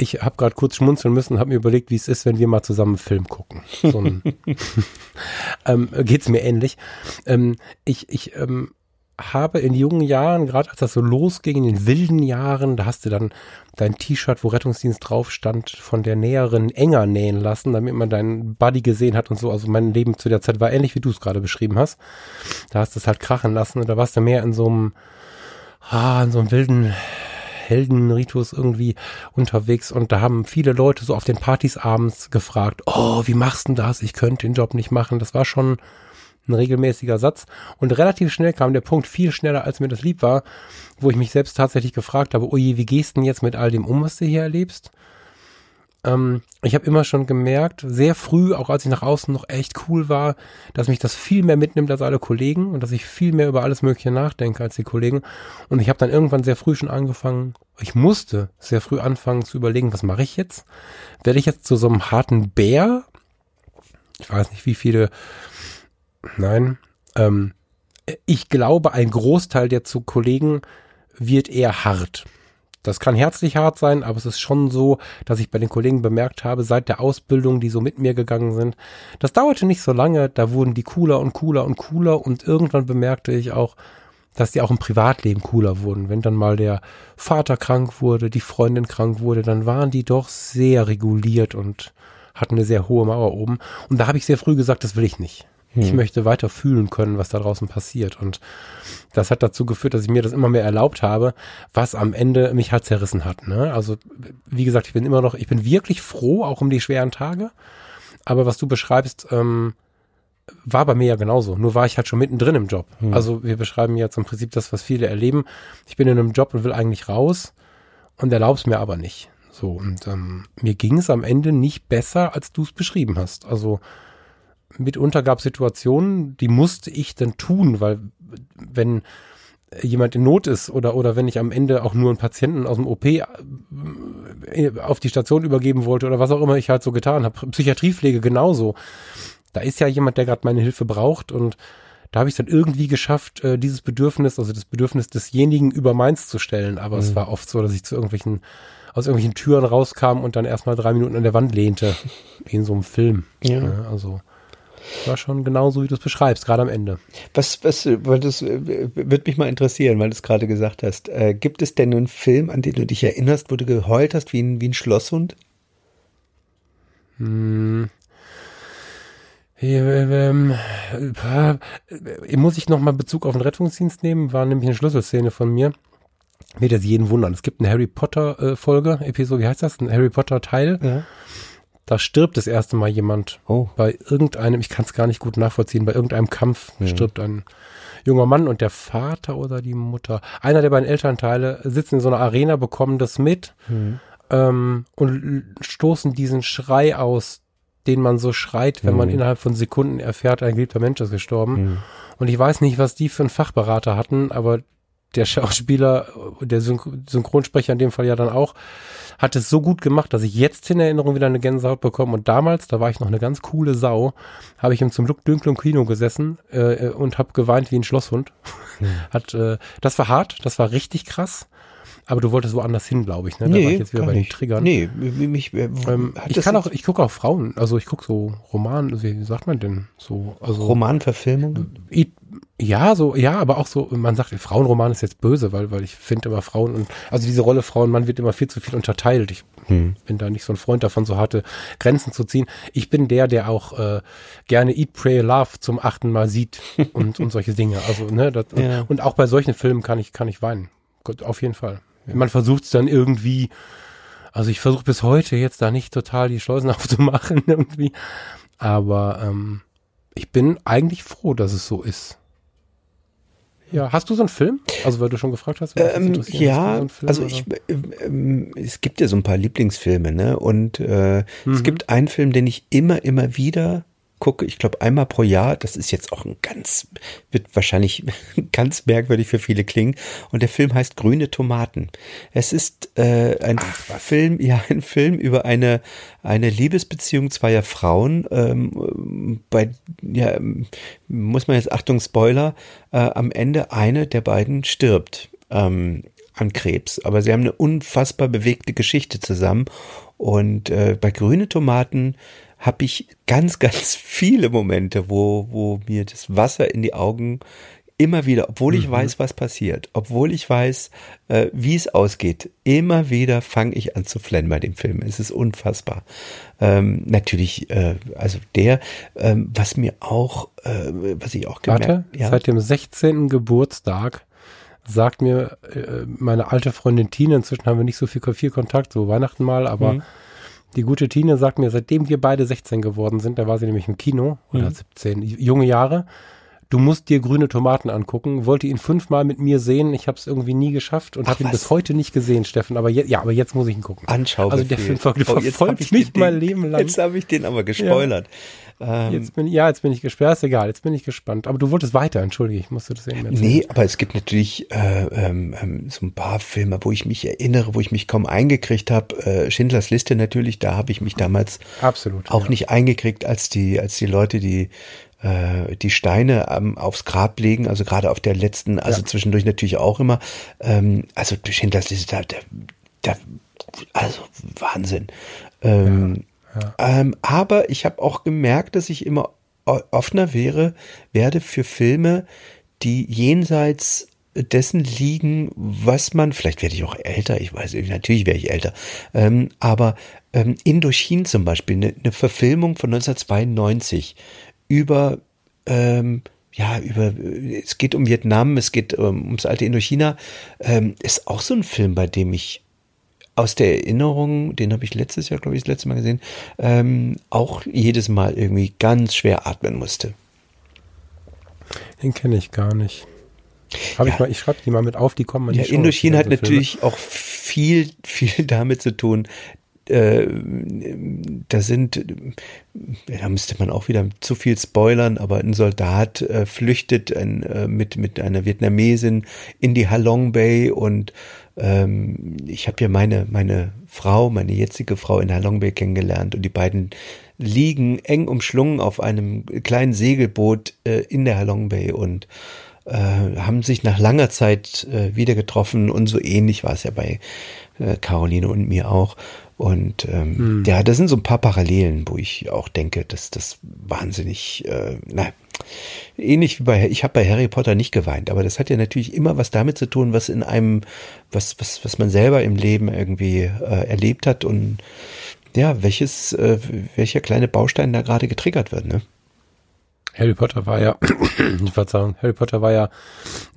Ich habe gerade kurz schmunzeln müssen, habe mir überlegt, wie es ist, wenn wir mal zusammen einen Film gucken. So ein, ähm, geht's mir ähnlich. Ähm, ich ich ähm, habe in jungen Jahren, gerade als das so losging, in den wilden Jahren, da hast du dann dein T-Shirt, wo Rettungsdienst drauf stand, von der Näherin enger nähen lassen, damit man deinen Buddy gesehen hat und so. Also mein Leben zu der Zeit war ähnlich, wie du es gerade beschrieben hast. Da hast du es halt krachen lassen und da warst du mehr in so einem, ah, in so einem wilden Heldenritus irgendwie unterwegs und da haben viele Leute so auf den Partys abends gefragt, oh, wie machst du das? Ich könnte den Job nicht machen. Das war schon ein regelmäßiger Satz. Und relativ schnell kam der Punkt, viel schneller als mir das lieb war, wo ich mich selbst tatsächlich gefragt habe, oje, wie gehst du denn jetzt mit all dem um, was du hier erlebst? Ähm, ich habe immer schon gemerkt, sehr früh, auch als ich nach außen noch echt cool war, dass mich das viel mehr mitnimmt als alle Kollegen und dass ich viel mehr über alles Mögliche nachdenke als die Kollegen. Und ich habe dann irgendwann sehr früh schon angefangen, ich musste sehr früh anfangen zu überlegen, was mache ich jetzt? Werde ich jetzt zu so einem harten Bär? Ich weiß nicht, wie viele Nein. Ähm, ich glaube, ein Großteil der zu Kollegen wird eher hart. Das kann herzlich hart sein, aber es ist schon so, dass ich bei den Kollegen bemerkt habe, seit der Ausbildung, die so mit mir gegangen sind, das dauerte nicht so lange, da wurden die cooler und cooler und cooler und irgendwann bemerkte ich auch, dass die auch im Privatleben cooler wurden. Wenn dann mal der Vater krank wurde, die Freundin krank wurde, dann waren die doch sehr reguliert und hatten eine sehr hohe Mauer oben. Und da habe ich sehr früh gesagt, das will ich nicht. Hm. Ich möchte weiter fühlen können, was da draußen passiert. Und das hat dazu geführt, dass ich mir das immer mehr erlaubt habe, was am Ende mich halt zerrissen hat. Ne? Also, wie gesagt, ich bin immer noch, ich bin wirklich froh, auch um die schweren Tage. Aber was du beschreibst, ähm, war bei mir ja genauso. Nur war ich halt schon mittendrin im Job. Hm. Also wir beschreiben jetzt im Prinzip das, was viele erleben. Ich bin in einem Job und will eigentlich raus und erlaub's mir aber nicht. So, und ähm, mir ging es am Ende nicht besser, als du es beschrieben hast. Also mitunter gab Situationen, die musste ich dann tun, weil wenn jemand in Not ist oder, oder wenn ich am Ende auch nur einen Patienten aus dem OP äh, auf die Station übergeben wollte oder was auch immer ich halt so getan habe. Psychiatriepflege genauso. Da ist ja jemand, der gerade meine Hilfe braucht und da habe ich es dann irgendwie geschafft, äh, dieses Bedürfnis, also das Bedürfnis desjenigen über meins zu stellen. Aber mhm. es war oft so, dass ich zu irgendwelchen, aus irgendwelchen Türen rauskam und dann erstmal drei Minuten an der Wand lehnte, wie in so einem Film. Ja. ja also war schon genauso, wie du es beschreibst, gerade am Ende. Was, was, weil das äh, wird mich mal interessieren, weil du es gerade gesagt hast. Äh, gibt es denn einen Film, an den du dich erinnerst, wo du geheult hast wie ein, wie ein Schlosshund? Hm. Ähm, äh, muss ich nochmal Bezug auf den Rettungsdienst nehmen? War nämlich eine Schlüsselszene von mir. Wird jetzt jeden wundern. Es gibt eine Harry Potter äh, Folge, Episode, wie heißt das? Ein Harry Potter Teil. Ja. Da stirbt das erste Mal jemand. Oh. Bei irgendeinem, ich kann es gar nicht gut nachvollziehen, bei irgendeinem Kampf Ja. stirbt ein junger Mann und der Vater oder die Mutter, einer der beiden Elternteile, sitzen in so einer Arena, bekommen das mit Hm. ähm, und stoßen diesen Schrei aus, den man so schreit, wenn man Mhm. innerhalb von Sekunden erfährt, ein geliebter Mensch ist gestorben. Hm. Und ich weiß nicht, was die für einen Fachberater hatten, aber der Schauspieler, der Syn Synchronsprecher in dem Fall ja dann auch, hat es so gut gemacht, dass ich jetzt in Erinnerung wieder eine Gänsehaut bekomme. Und damals, da war ich noch eine ganz coole Sau, habe ich im zum Glück dunklen Kino gesessen äh, und habe geweint wie ein Schlosshund. Hat, äh, das war hart, das war richtig krass. Aber du wolltest woanders hin, glaube ich. Ne? Da war ich jetzt wieder bei den nicht. Triggern. Nee, mich, mich, äh, Ähm, ich kann auch, ich gucke auch Frauen, also ich gucke so Roman, wie sagt man denn so, also Romanverfilmungen? I- ja, so, ja, aber auch so, man sagt, Frauenroman ist jetzt böse, weil, weil ich finde immer Frauen und, also diese Rolle Frauenmann wird immer viel zu viel unterteilt. Ich Hm. bin da nicht so ein Freund davon, so harte Grenzen zu ziehen. Ich bin der, der auch äh, gerne Eat, Pray, Love zum achten Mal sieht und, und solche Dinge. Also, ne, das, Ja. und auch bei solchen Filmen kann ich, kann ich weinen. Gott, auf jeden Fall. Man versucht es dann irgendwie, also ich versuche bis heute jetzt da nicht total die Schleusen aufzumachen irgendwie. Aber ähm, ich bin eigentlich froh, dass es so ist. Ja, hast du so einen Film? Also weil du schon gefragt hast. Ähm. Hast ja, so einen Film, also ich, ähm, ähm, es gibt ja so ein paar Lieblingsfilme, ne? Und äh, Mhm. es gibt einen Film, den ich immer, immer wieder gucke. Ich glaube einmal pro Jahr. Das ist jetzt auch ein ganz, wird wahrscheinlich ganz merkwürdig für viele klingen. Und der Film heißt Grüne Tomaten. Es ist äh, ein Film, ja, ein Film über eine eine Liebesbeziehung zweier Frauen. Ähm, bei ja, muss man jetzt Achtung Spoiler. Äh, am Ende eine der beiden stirbt. Ähm, an Krebs. Aber sie haben eine unfassbar bewegte Geschichte zusammen. Und äh, bei grüne Tomaten habe ich ganz, ganz viele Momente, wo, wo mir das Wasser in die Augen immer wieder, obwohl ich weiß, was passiert, obwohl ich weiß, äh, wie es ausgeht, immer wieder fange ich an zu flennen bei dem Film. Es ist unfassbar. Ähm, natürlich, äh, also der, ähm, was mir auch, äh, was ich auch gemerkt Warte, ja, seit dem 16. Geburtstag sagt mir äh, meine alte Freundin Tine, inzwischen haben wir nicht so viel, viel Kontakt, so Weihnachten mal, aber Mhm. Die gute Tine sagt mir, seitdem wir beide 16 geworden sind, da war sie nämlich im Kino, oder Mhm. 17, junge Jahre, du musst dir grüne Tomaten angucken, wollte ihn fünfmal mit mir sehen, ich habe es irgendwie nie geschafft und habe ihn bis heute nicht gesehen, Steffen, aber je, ja, aber jetzt muss ich ihn gucken. Anschau. Also der Film ver verfolgt mich mein Leben lang. Jetzt habe ich den aber gespoilert. Ähm, Jetzt bin, ja, jetzt bin ich gesperrt, ist egal, jetzt bin ich gespannt. Aber du wolltest weiter, entschuldige, ich musste das eben erzählen. Nee, aber es gibt natürlich äh, ähm, ähm, so ein paar Filme, wo ich mich erinnere, wo ich mich kaum eingekriegt habe. Äh, Schindlers Liste natürlich, da habe ich mich damals Absolut. auch ja. nicht eingekriegt, als die, als die Leute die äh, die Steine ähm, aufs Grab legen, also gerade auf der letzten, also Ja. zwischendurch natürlich auch immer. Ähm, also Schindlers Liste, da, da also Wahnsinn. Ähm, ähm, aber ich habe auch gemerkt, dass ich immer offener wäre, werde für Filme, die jenseits dessen liegen, was man, vielleicht werde ich auch älter, ich weiß, natürlich werde ich älter, ähm, aber ähm, Indochin zum Beispiel, eine, eine Verfilmung von 1992 über, ähm, ja, über, es geht um Vietnam, es geht ähm, ums alte Indochina, ähm, ist auch so ein Film, bei dem ich aus der Erinnerung, den habe ich letztes Jahr, glaube ich, das letzte Mal gesehen, ähm, auch jedes Mal irgendwie ganz schwer atmen musste. Den kenne ich gar nicht. Hab ich Ja. mal, ich schreibe die mal mit auf, die kommen mal Ja, Show, Indochina hat diese Filme. natürlich auch viel, viel damit zu tun. Äh, da sind, da müsste man auch wieder zu viel spoilern, aber ein Soldat äh, flüchtet ein, äh, mit, mit einer Vietnamesin in die Halong Bay und ähm, ich habe ja meine, meine Frau, meine jetzige Frau in Halong Bay kennengelernt und die beiden liegen eng umschlungen auf einem kleinen Segelboot äh, in der Halong Bay und äh, haben sich nach langer Zeit äh, wieder getroffen und so ähnlich war es ja bei äh, Caroline und mir auch. Und ähm, ja, das sind so ein paar Parallelen, wo ich auch denke, dass das wahnsinnig, äh, na, ähnlich wie bei, ich habe bei Harry Potter nicht geweint, aber das hat ja natürlich immer was damit zu tun, was in einem, was, was, was man selber im Leben irgendwie äh, erlebt hat und ja, welches, äh, welcher kleine Baustein da gerade getriggert wird, ne? Harry Potter war ja, Verzeihung, Harry Potter war ja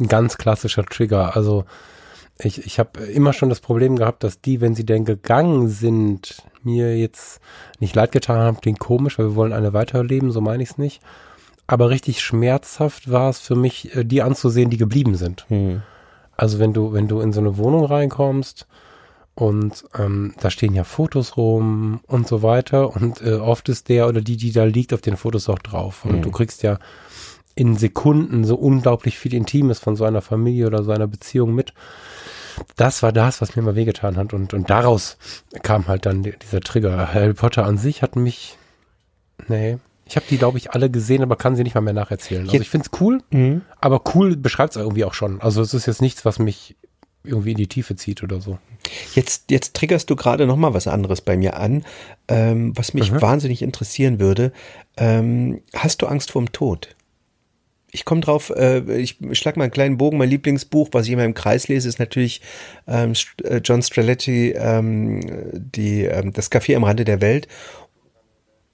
ein ganz klassischer Trigger. Also ich, ich habe immer schon das Problem gehabt, dass die, wenn sie denn gegangen sind, mir jetzt nicht leid getan haben, klingt komisch, weil wir wollen alle weiterleben, so meine ich es nicht. Aber richtig schmerzhaft war es für mich, äh, die anzusehen, die geblieben sind. Hm. Also wenn du, wenn du in so eine Wohnung reinkommst und ähm, da stehen ja Fotos rum und so weiter und äh, oft ist der oder die, die da liegt, auf den Fotos auch drauf. Und hm. du kriegst ja in Sekunden so unglaublich viel Intimes von so einer Familie oder so einer Beziehung mit das war das, was mir mal wehgetan hat. Und, und daraus kam halt dann dieser Trigger. Harry Potter an sich hat mich, nee, ich habe die, glaube ich, alle gesehen, aber kann sie nicht mal mehr nacherzählen. Also ich finde es cool, mhm. aber cool beschreibt es irgendwie auch schon. Also es ist jetzt nichts, was mich irgendwie in die Tiefe zieht oder so. Jetzt, jetzt triggerst du gerade noch mal was anderes bei mir an, ähm, was mich mhm. wahnsinnig interessieren würde. Ähm, hast du Angst vorm Tod? Ich komme drauf, äh, ich schlag mal einen kleinen Bogen. Mein Lieblingsbuch, was ich immer im Kreis lese, ist natürlich ähm, äh, John Streletti, ähm, die, ähm, das Café am Rande der Welt.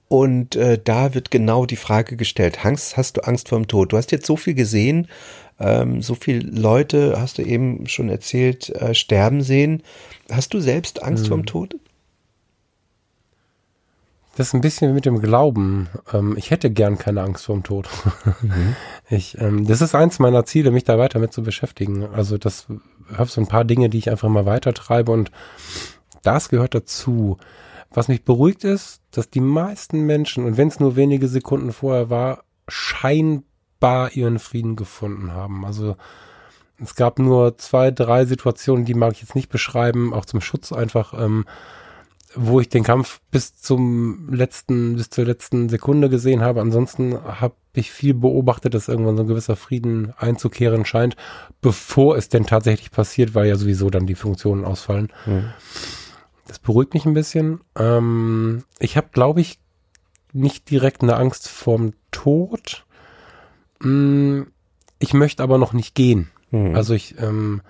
Und äh, da wird genau die Frage gestellt, Angst, hast du Angst vor dem Tod? Du hast jetzt so viel gesehen, ähm, so viele Leute, hast du eben schon erzählt, äh, sterben sehen. Hast du selbst Angst hm. vor dem Tod? Das ist ein bisschen mit dem Glauben. Ähm, ich hätte gern keine Angst vor dem Tod. Mhm. Ich, ähm, das ist eins meiner Ziele, mich da weiter mit zu beschäftigen. Also das habe so ein paar Dinge, die ich einfach mal weiter treibe und das gehört dazu. Was mich beruhigt ist, dass die meisten Menschen, und wenn es nur wenige Sekunden vorher war, scheinbar ihren Frieden gefunden haben. Also es gab nur zwei, drei Situationen, die mag ich jetzt nicht beschreiben, auch zum Schutz einfach. Ähm, wo ich den Kampf bis zum letzten, bis zur letzten Sekunde gesehen habe. Ansonsten habe ich viel beobachtet, dass irgendwann so ein gewisser Frieden einzukehren scheint, bevor es denn tatsächlich passiert, weil ja sowieso dann die Funktionen ausfallen. Mhm. Das beruhigt mich ein bisschen. Ähm, ich habe, glaube ich, nicht direkt eine Angst vorm Tod. Mm, ich möchte aber noch nicht gehen. Mhm. Also ich, ähm,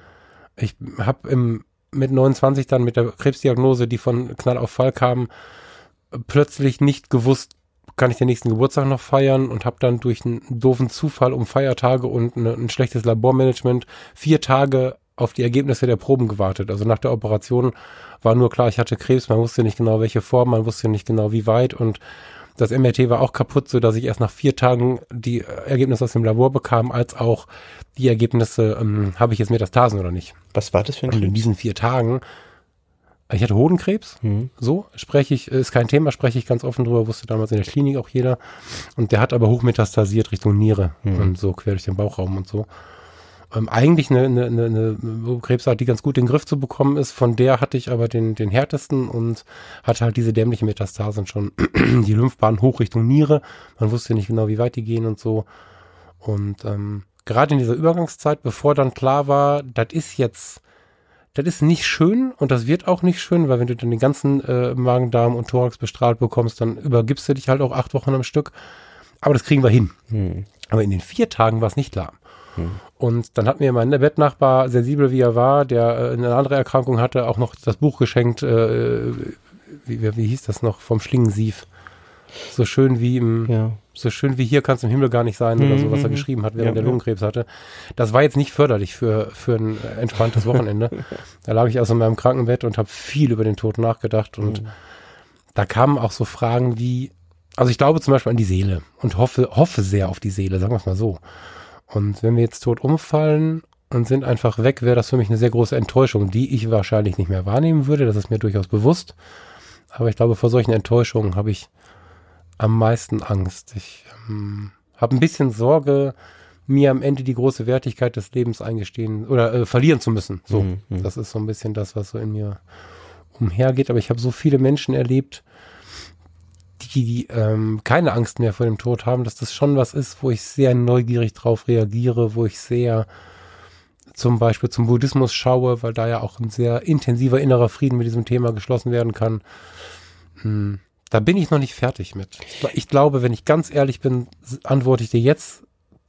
ich habe im mit 29 dann mit der Krebsdiagnose, die von Knall auf Fall kam, plötzlich nicht gewusst, kann ich den nächsten Geburtstag noch feiern und habe dann durch einen doofen Zufall um Feiertage und eine, ein schlechtes Labormanagement vier Tage auf die Ergebnisse der Proben gewartet. Also nach der Operation war nur klar, ich hatte Krebs, man wusste nicht genau welche Form, man wusste nicht genau wie weit und das MRT war auch kaputt, so dass ich erst nach vier Tagen die Ergebnisse aus dem Labor bekam, als auch die Ergebnisse, ähm, habe ich jetzt Metastasen oder nicht. Was war das für ein Krebs? Und in diesen vier Tagen, ich hatte Hodenkrebs, mhm. so spreche ich, ist kein Thema, spreche ich ganz offen drüber, wusste damals in der Klinik auch jeder. Und der hat aber hochmetastasiert Richtung Niere mhm. und so quer durch den Bauchraum und so ähm, eigentlich eine, eine, eine, eine Krebsart, die ganz gut in den Griff zu bekommen ist. Von der hatte ich aber den, den härtesten und hatte halt diese dämlichen Metastasen schon. die Lymphbahn hoch Richtung Niere. Man wusste nicht genau, wie weit die gehen und so. Und ähm, gerade in dieser Übergangszeit, bevor dann klar war, das ist jetzt, das ist nicht schön und das wird auch nicht schön, weil wenn du dann den ganzen äh, Magen, Darm und Thorax bestrahlt bekommst, dann übergibst du dich halt auch acht Wochen am Stück. Aber das kriegen wir hin. Hm. Aber in den vier Tagen war es nicht klar. Und dann hat mir mein Bettnachbar, sensibel wie er war, der äh, eine andere Erkrankung hatte, auch noch das Buch geschenkt, äh, wie, wie, hieß das noch, vom Schlingensief. So schön wie im, ja. so schön wie hier kann es im Himmel gar nicht sein oder so, was er mhm. geschrieben hat, während ja, er Lungenkrebs hatte. Das war jetzt nicht förderlich für, für ein entspanntes Wochenende. da lag ich also in meinem Krankenbett und habe viel über den Tod nachgedacht und mhm. da kamen auch so Fragen wie, also ich glaube zum Beispiel an die Seele und hoffe, hoffe sehr auf die Seele, sagen wir es mal so. Und wenn wir jetzt tot umfallen und sind einfach weg, wäre das für mich eine sehr große Enttäuschung, die ich wahrscheinlich nicht mehr wahrnehmen würde. Das ist mir durchaus bewusst. Aber ich glaube, vor solchen Enttäuschungen habe ich am meisten Angst. Ich ähm, habe ein bisschen Sorge, mir am Ende die große Wertigkeit des Lebens eingestehen oder äh, verlieren zu müssen. So, mhm, mhm. das ist so ein bisschen das, was so in mir umhergeht. Aber ich habe so viele Menschen erlebt, die ähm, keine Angst mehr vor dem Tod haben, dass das schon was ist, wo ich sehr neugierig drauf reagiere, wo ich sehr zum Beispiel zum Buddhismus schaue, weil da ja auch ein sehr intensiver innerer Frieden mit diesem Thema geschlossen werden kann. Hm, da bin ich noch nicht fertig mit. Ich glaube, wenn ich ganz ehrlich bin, antworte ich dir jetzt,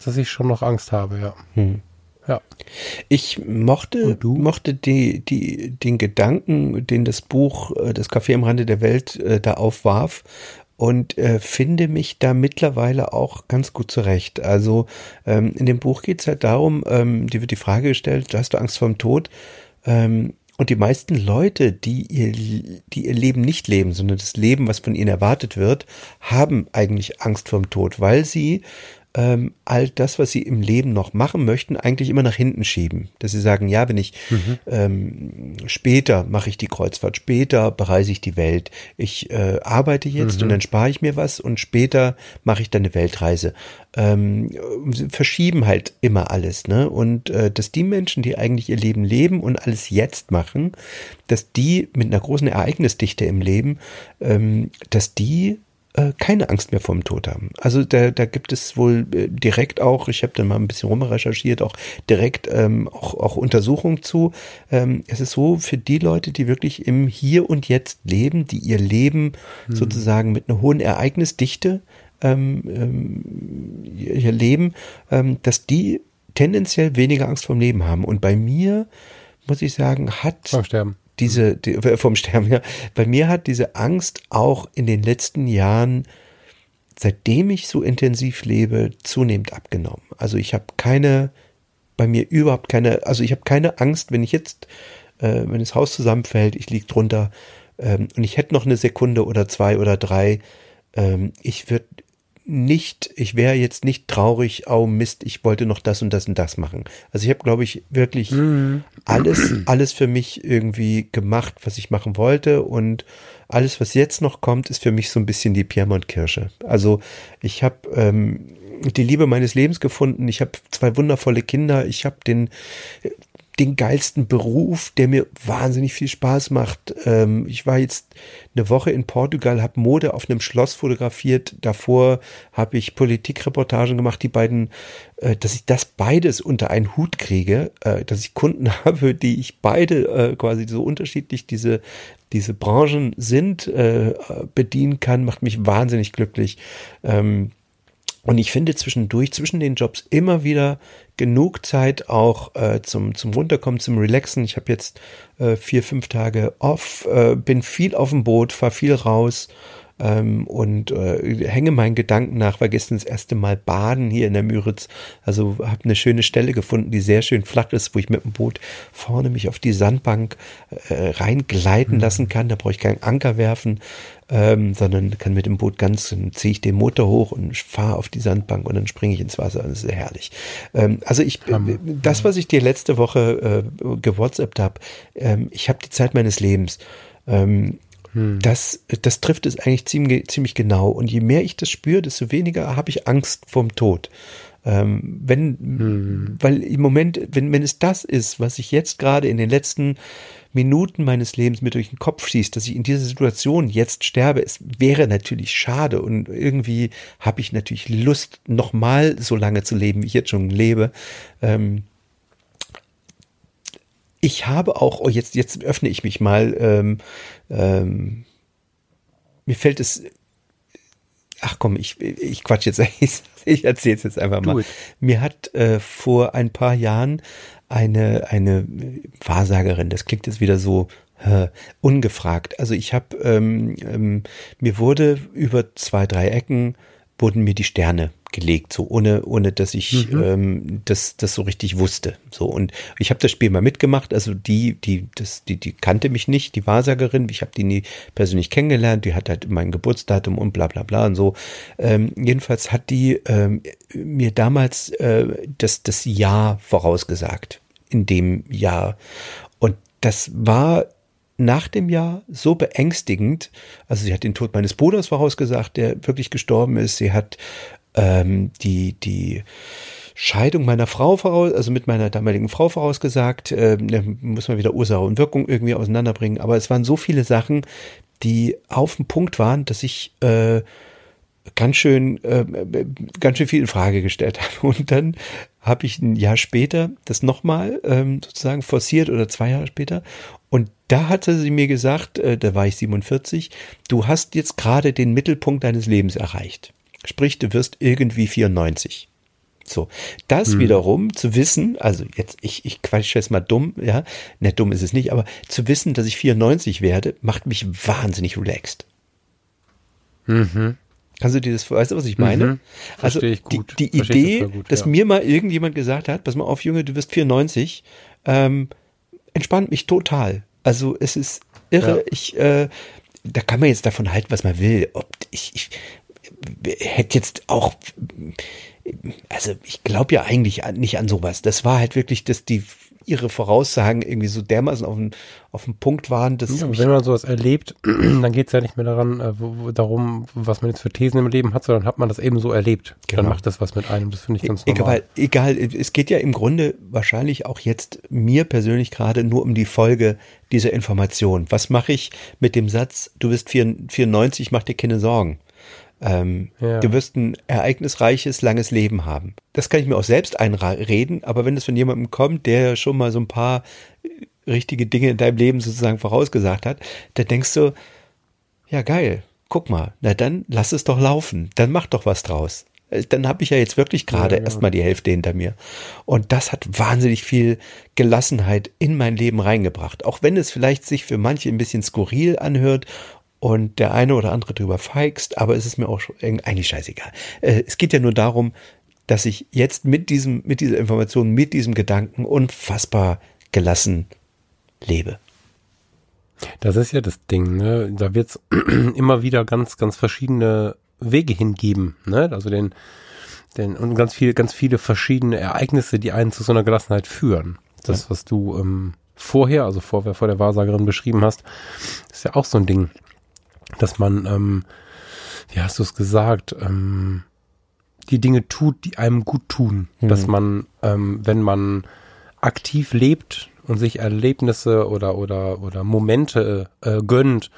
dass ich schon noch Angst habe, ja. Hm. Ja. Ich mochte, mochte die, die, den Gedanken, den das Buch äh, Das Café am Rande der Welt äh, da aufwarf, und äh, finde mich da mittlerweile auch ganz gut zurecht. Also ähm, in dem Buch geht es halt darum, ähm, die wird die Frage gestellt, hast du Angst vor dem Tod? Ähm, und die meisten Leute, die ihr, die ihr Leben nicht leben, sondern das Leben, was von ihnen erwartet wird, haben eigentlich Angst vor dem Tod, weil sie ähm, all das, was sie im Leben noch machen möchten, eigentlich immer nach hinten schieben. Dass sie sagen, ja, wenn ich mhm. ähm, später mache ich die Kreuzfahrt, später bereise ich die Welt, ich äh, arbeite jetzt mhm. und dann spare ich mir was und später mache ich dann eine Weltreise. Ähm, verschieben halt immer alles, ne? Und äh, dass die Menschen, die eigentlich ihr Leben leben und alles jetzt machen, dass die mit einer großen Ereignisdichte im Leben, ähm, dass die äh, keine Angst mehr vom Tod haben. Also da, da gibt es wohl äh, direkt auch, ich habe dann mal ein bisschen rumrecherchiert, auch direkt ähm, auch, auch Untersuchungen zu. Ähm, es ist so, für die Leute, die wirklich im Hier und Jetzt leben, die ihr Leben hm. sozusagen mit einer hohen Ereignisdichte ähm, ähm, ihr Leben, ähm, dass die tendenziell weniger Angst vom Leben haben. Und bei mir, muss ich sagen, hat Vom Sterben diese, die, vom Sterben, ja. Bei mir hat diese Angst auch in den letzten Jahren, seitdem ich so intensiv lebe, zunehmend abgenommen. Also ich habe keine, bei mir überhaupt keine, also ich habe keine Angst, wenn ich jetzt, äh, wenn das Haus zusammenfällt, ich liege drunter ähm, und ich hätte noch eine Sekunde oder zwei oder drei, ähm, ich würde nicht, ich wäre jetzt nicht traurig, oh Mist, ich wollte noch das und das und das machen. Also ich habe, glaube ich, wirklich mhm. alles, alles für mich irgendwie gemacht, was ich machen wollte und alles, was jetzt noch kommt, ist für mich so ein bisschen die Piemont-Kirsche. Also ich habe ähm, die Liebe meines Lebens gefunden. Ich habe zwei wundervolle Kinder. Ich habe den den geilsten Beruf, der mir wahnsinnig viel Spaß macht. Ähm, ich war jetzt eine Woche in Portugal, habe Mode auf einem Schloss fotografiert. Davor habe ich Politikreportagen gemacht, die beiden, äh, dass ich das beides unter einen Hut kriege, äh, dass ich Kunden habe, die ich beide äh, quasi so unterschiedlich diese diese Branchen sind, äh, bedienen kann, macht mich wahnsinnig glücklich. Ähm, und ich finde zwischendurch, zwischen den Jobs immer wieder genug Zeit auch äh, zum, zum Runterkommen, zum Relaxen. Ich habe jetzt äh, vier, fünf Tage off, äh, bin viel auf dem Boot, fahre viel raus ähm, und äh, hänge meinen Gedanken nach, war gestern das erste Mal baden hier in der Müritz. Also habe eine schöne Stelle gefunden, die sehr schön flach ist, wo ich mit dem Boot vorne mich auf die Sandbank äh, reingleiten mhm. lassen kann. Da brauche ich keinen Anker werfen, ähm, sondern kann mit dem Boot ganz, dann ziehe ich den Motor hoch und fahre auf die Sandbank und dann springe ich ins Wasser und das ist herrlich. Ähm, also ich, Hammer. das, was ich dir letzte Woche äh, gewhatsappt habe, ähm, ich habe die Zeit meines Lebens. Ähm, hm. Das, das trifft es eigentlich ziemlich, ziemlich genau. Und je mehr ich das spüre, desto weniger habe ich Angst vorm Tod. Ähm, wenn, hm. weil im Moment, wenn, wenn es das ist, was ich jetzt gerade in den letzten Minuten meines Lebens mir durch den Kopf schießt, dass ich in dieser Situation jetzt sterbe, es wäre natürlich schade und irgendwie habe ich natürlich Lust, nochmal so lange zu leben, wie ich jetzt schon lebe. Ähm, ich habe auch, oh, jetzt, jetzt öffne ich mich mal, ähm, ähm, mir fällt es, ach komm, ich, ich quatsch jetzt, ich, ich erzähle es jetzt einfach mal. Mir hat äh, vor ein paar Jahren eine, eine Wahrsagerin, das klingt jetzt wieder so äh, ungefragt. Also ich habe, ähm, ähm, mir wurde über zwei, drei Ecken, wurden mir die Sterne gelegt, so ohne, ohne dass ich mhm. ähm, das, das so richtig wusste. So und ich habe das Spiel mal mitgemacht. Also die, die, das, die, die kannte mich nicht, die Wahrsagerin. Ich habe die nie persönlich kennengelernt. Die hat halt mein Geburtsdatum und bla bla bla und so. Ähm, jedenfalls hat die ähm, mir damals äh, das, das Jahr vorausgesagt in dem Jahr. Und das war nach dem Jahr so beängstigend. Also sie hat den Tod meines Bruders vorausgesagt, der wirklich gestorben ist. Sie hat ähm, die, die Scheidung meiner Frau voraus, also mit meiner damaligen Frau vorausgesagt, ähm, muss man wieder Ursache und Wirkung irgendwie auseinanderbringen. Aber es waren so viele Sachen, die auf dem Punkt waren, dass ich äh, ganz schön, äh, ganz schön viel in Frage gestellt habe. Und dann habe ich ein Jahr später das nochmal ähm, sozusagen forciert oder zwei Jahre später. Und da hatte sie mir gesagt, äh, da war ich 47, du hast jetzt gerade den Mittelpunkt deines Lebens erreicht. Sprich, du wirst irgendwie 94. So, das hm. wiederum zu wissen, also jetzt, ich, ich quatsche jetzt mal dumm, ja, nicht dumm ist es nicht, aber zu wissen, dass ich 94 werde, macht mich wahnsinnig relaxed. Mhm. Kannst du dir das, weißt du, was ich meine? Mhm. Also ich gut. die, die Idee, gut, dass ja. mir mal irgendjemand gesagt hat, pass mal auf, Junge, du wirst 94, ähm, entspannt mich total. Also es ist irre. Ja. Ich, äh, da kann man jetzt davon halten, was man will. Ob ich, ich hätte jetzt auch, also ich glaube ja eigentlich nicht an sowas. Das war halt wirklich, dass die ihre Voraussagen irgendwie so dermaßen auf den, auf den Punkt waren. Dass ja, wenn man sowas erlebt, dann geht es ja nicht mehr daran, äh, wo, darum, was man jetzt für Thesen im Leben hat, sondern hat man das eben so erlebt. Genau. Dann macht das was mit einem. Das finde ich ganz normal. Egal, egal, es geht ja im Grunde wahrscheinlich auch jetzt mir persönlich gerade nur um die Folge dieser Information. Was mache ich mit dem Satz, du bist 94, mach dir keine Sorgen? Ähm, ja. Du wirst ein ereignisreiches, langes Leben haben. Das kann ich mir auch selbst einreden, aber wenn es von jemandem kommt, der schon mal so ein paar äh, richtige Dinge in deinem Leben sozusagen vorausgesagt hat, dann denkst du, ja geil, guck mal, na dann lass es doch laufen, dann mach doch was draus. Äh, dann habe ich ja jetzt wirklich gerade ja, ja. erstmal die Hälfte hinter mir. Und das hat wahnsinnig viel Gelassenheit in mein Leben reingebracht. Auch wenn es vielleicht sich für manche ein bisschen skurril anhört und der eine oder andere drüber feigst, aber es ist mir auch schon, eigentlich scheißegal. Äh, es geht ja nur darum, dass ich jetzt mit diesem, mit dieser Information, mit diesem Gedanken unfassbar gelassen lebe. Das ist ja das Ding, ne? Da wird es immer wieder ganz, ganz verschiedene Wege hingeben, ne? Also den, den, und ganz viele, ganz viele verschiedene Ereignisse, die einen zu so einer Gelassenheit führen. Das, was du ähm, vorher, also vor, vor der Wahrsagerin beschrieben hast, ist ja auch so ein Ding dass man, ähm, wie hast du es gesagt, ähm, die Dinge tut, die einem gut tun. Mhm. Dass man, ähm, wenn man aktiv lebt und sich Erlebnisse oder, oder, oder Momente äh, gönnt,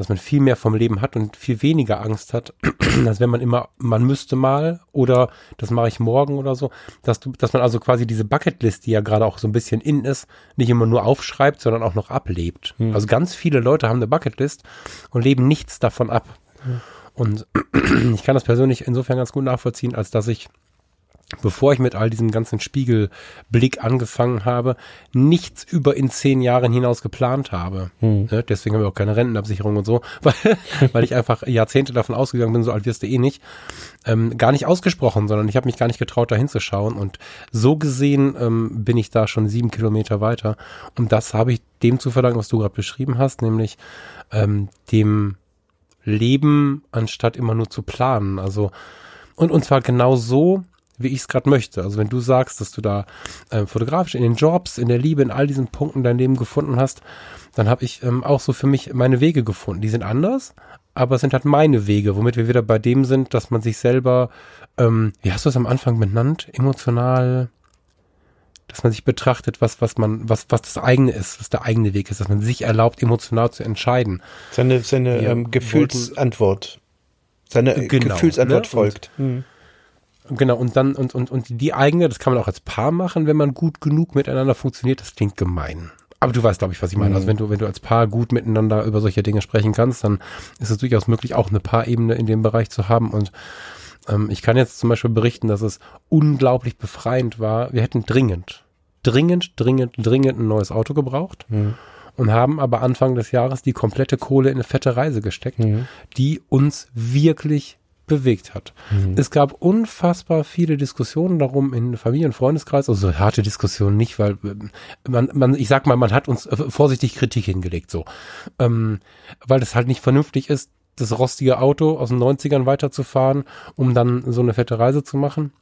dass man viel mehr vom Leben hat und viel weniger Angst hat, als wenn man immer, man müsste mal oder das mache ich morgen oder so, dass du, dass man also quasi diese Bucketlist, die ja gerade auch so ein bisschen in ist, nicht immer nur aufschreibt, sondern auch noch ablebt. Hm. Also ganz viele Leute haben eine Bucketlist und leben nichts davon ab. Hm. Und ich kann das persönlich insofern ganz gut nachvollziehen, als dass ich bevor ich mit all diesem ganzen Spiegelblick angefangen habe, nichts über in zehn Jahren hinaus geplant habe. Hm. Ne? Deswegen habe ich auch keine Rentenabsicherung und so, weil, weil ich einfach Jahrzehnte davon ausgegangen bin, so alt wirst du eh nicht. Ähm, gar nicht ausgesprochen, sondern ich habe mich gar nicht getraut, da hinzuschauen. Und so gesehen ähm, bin ich da schon sieben Kilometer weiter. Und das habe ich dem zu verdanken, was du gerade beschrieben hast, nämlich ähm, dem Leben, anstatt immer nur zu planen. Also und, und zwar genau so, wie ich es gerade möchte. Also wenn du sagst, dass du da äh, fotografisch in den Jobs, in der Liebe, in all diesen Punkten dein Leben gefunden hast, dann habe ich ähm, auch so für mich meine Wege gefunden. Die sind anders, aber es sind halt meine Wege, womit wir wieder bei dem sind, dass man sich selber, ähm, wie hast du es am Anfang benannt, emotional, dass man sich betrachtet, was, was man, was, was das eigene ist, was der eigene Weg ist, dass man sich erlaubt, emotional zu entscheiden. Seine, seine ähm, Gefühlsantwort. Seine genau, Gefühlsantwort ne? folgt. Und, hm. Genau, und dann, und, und, und die eigene, das kann man auch als Paar machen, wenn man gut genug miteinander funktioniert, das klingt gemein. Aber du weißt, glaube ich, was ich meine. Also mhm. wenn du, wenn du als Paar gut miteinander über solche Dinge sprechen kannst, dann ist es durchaus möglich, auch eine Paarebene in dem Bereich zu haben. Und ähm, ich kann jetzt zum Beispiel berichten, dass es unglaublich befreiend war. Wir hätten dringend, dringend, dringend, dringend ein neues Auto gebraucht. Mhm. Und haben aber Anfang des Jahres die komplette Kohle in eine fette Reise gesteckt, mhm. die uns wirklich bewegt hat. Mhm. Es gab unfassbar viele Diskussionen darum in Familie- und Freundeskreis, also harte Diskussionen nicht, weil äh, man, man, ich sag mal, man hat uns äh, vorsichtig Kritik hingelegt, so. Ähm, weil es halt nicht vernünftig ist, das rostige Auto aus den 90ern weiterzufahren, um dann so eine fette Reise zu machen.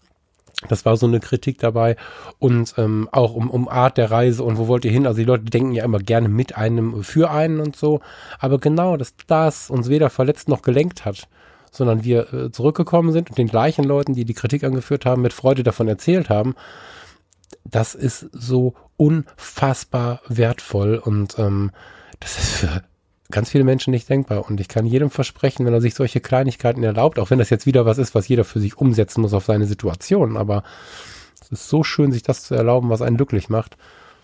Das war so eine Kritik dabei und ähm, auch um, um Art der Reise und wo wollt ihr hin? Also die Leute denken ja immer gerne mit einem für einen und so, aber genau, dass das uns weder verletzt noch gelenkt hat, sondern wir äh, zurückgekommen sind und den gleichen Leuten, die die Kritik angeführt haben, mit Freude davon erzählt haben. Das ist so unfassbar wertvoll und ähm, das ist für ganz viele Menschen nicht denkbar. Und ich kann jedem versprechen, wenn er sich solche Kleinigkeiten erlaubt, auch wenn das jetzt wieder was ist, was jeder für sich umsetzen muss auf seine Situation, aber es ist so schön, sich das zu erlauben, was einen glücklich macht.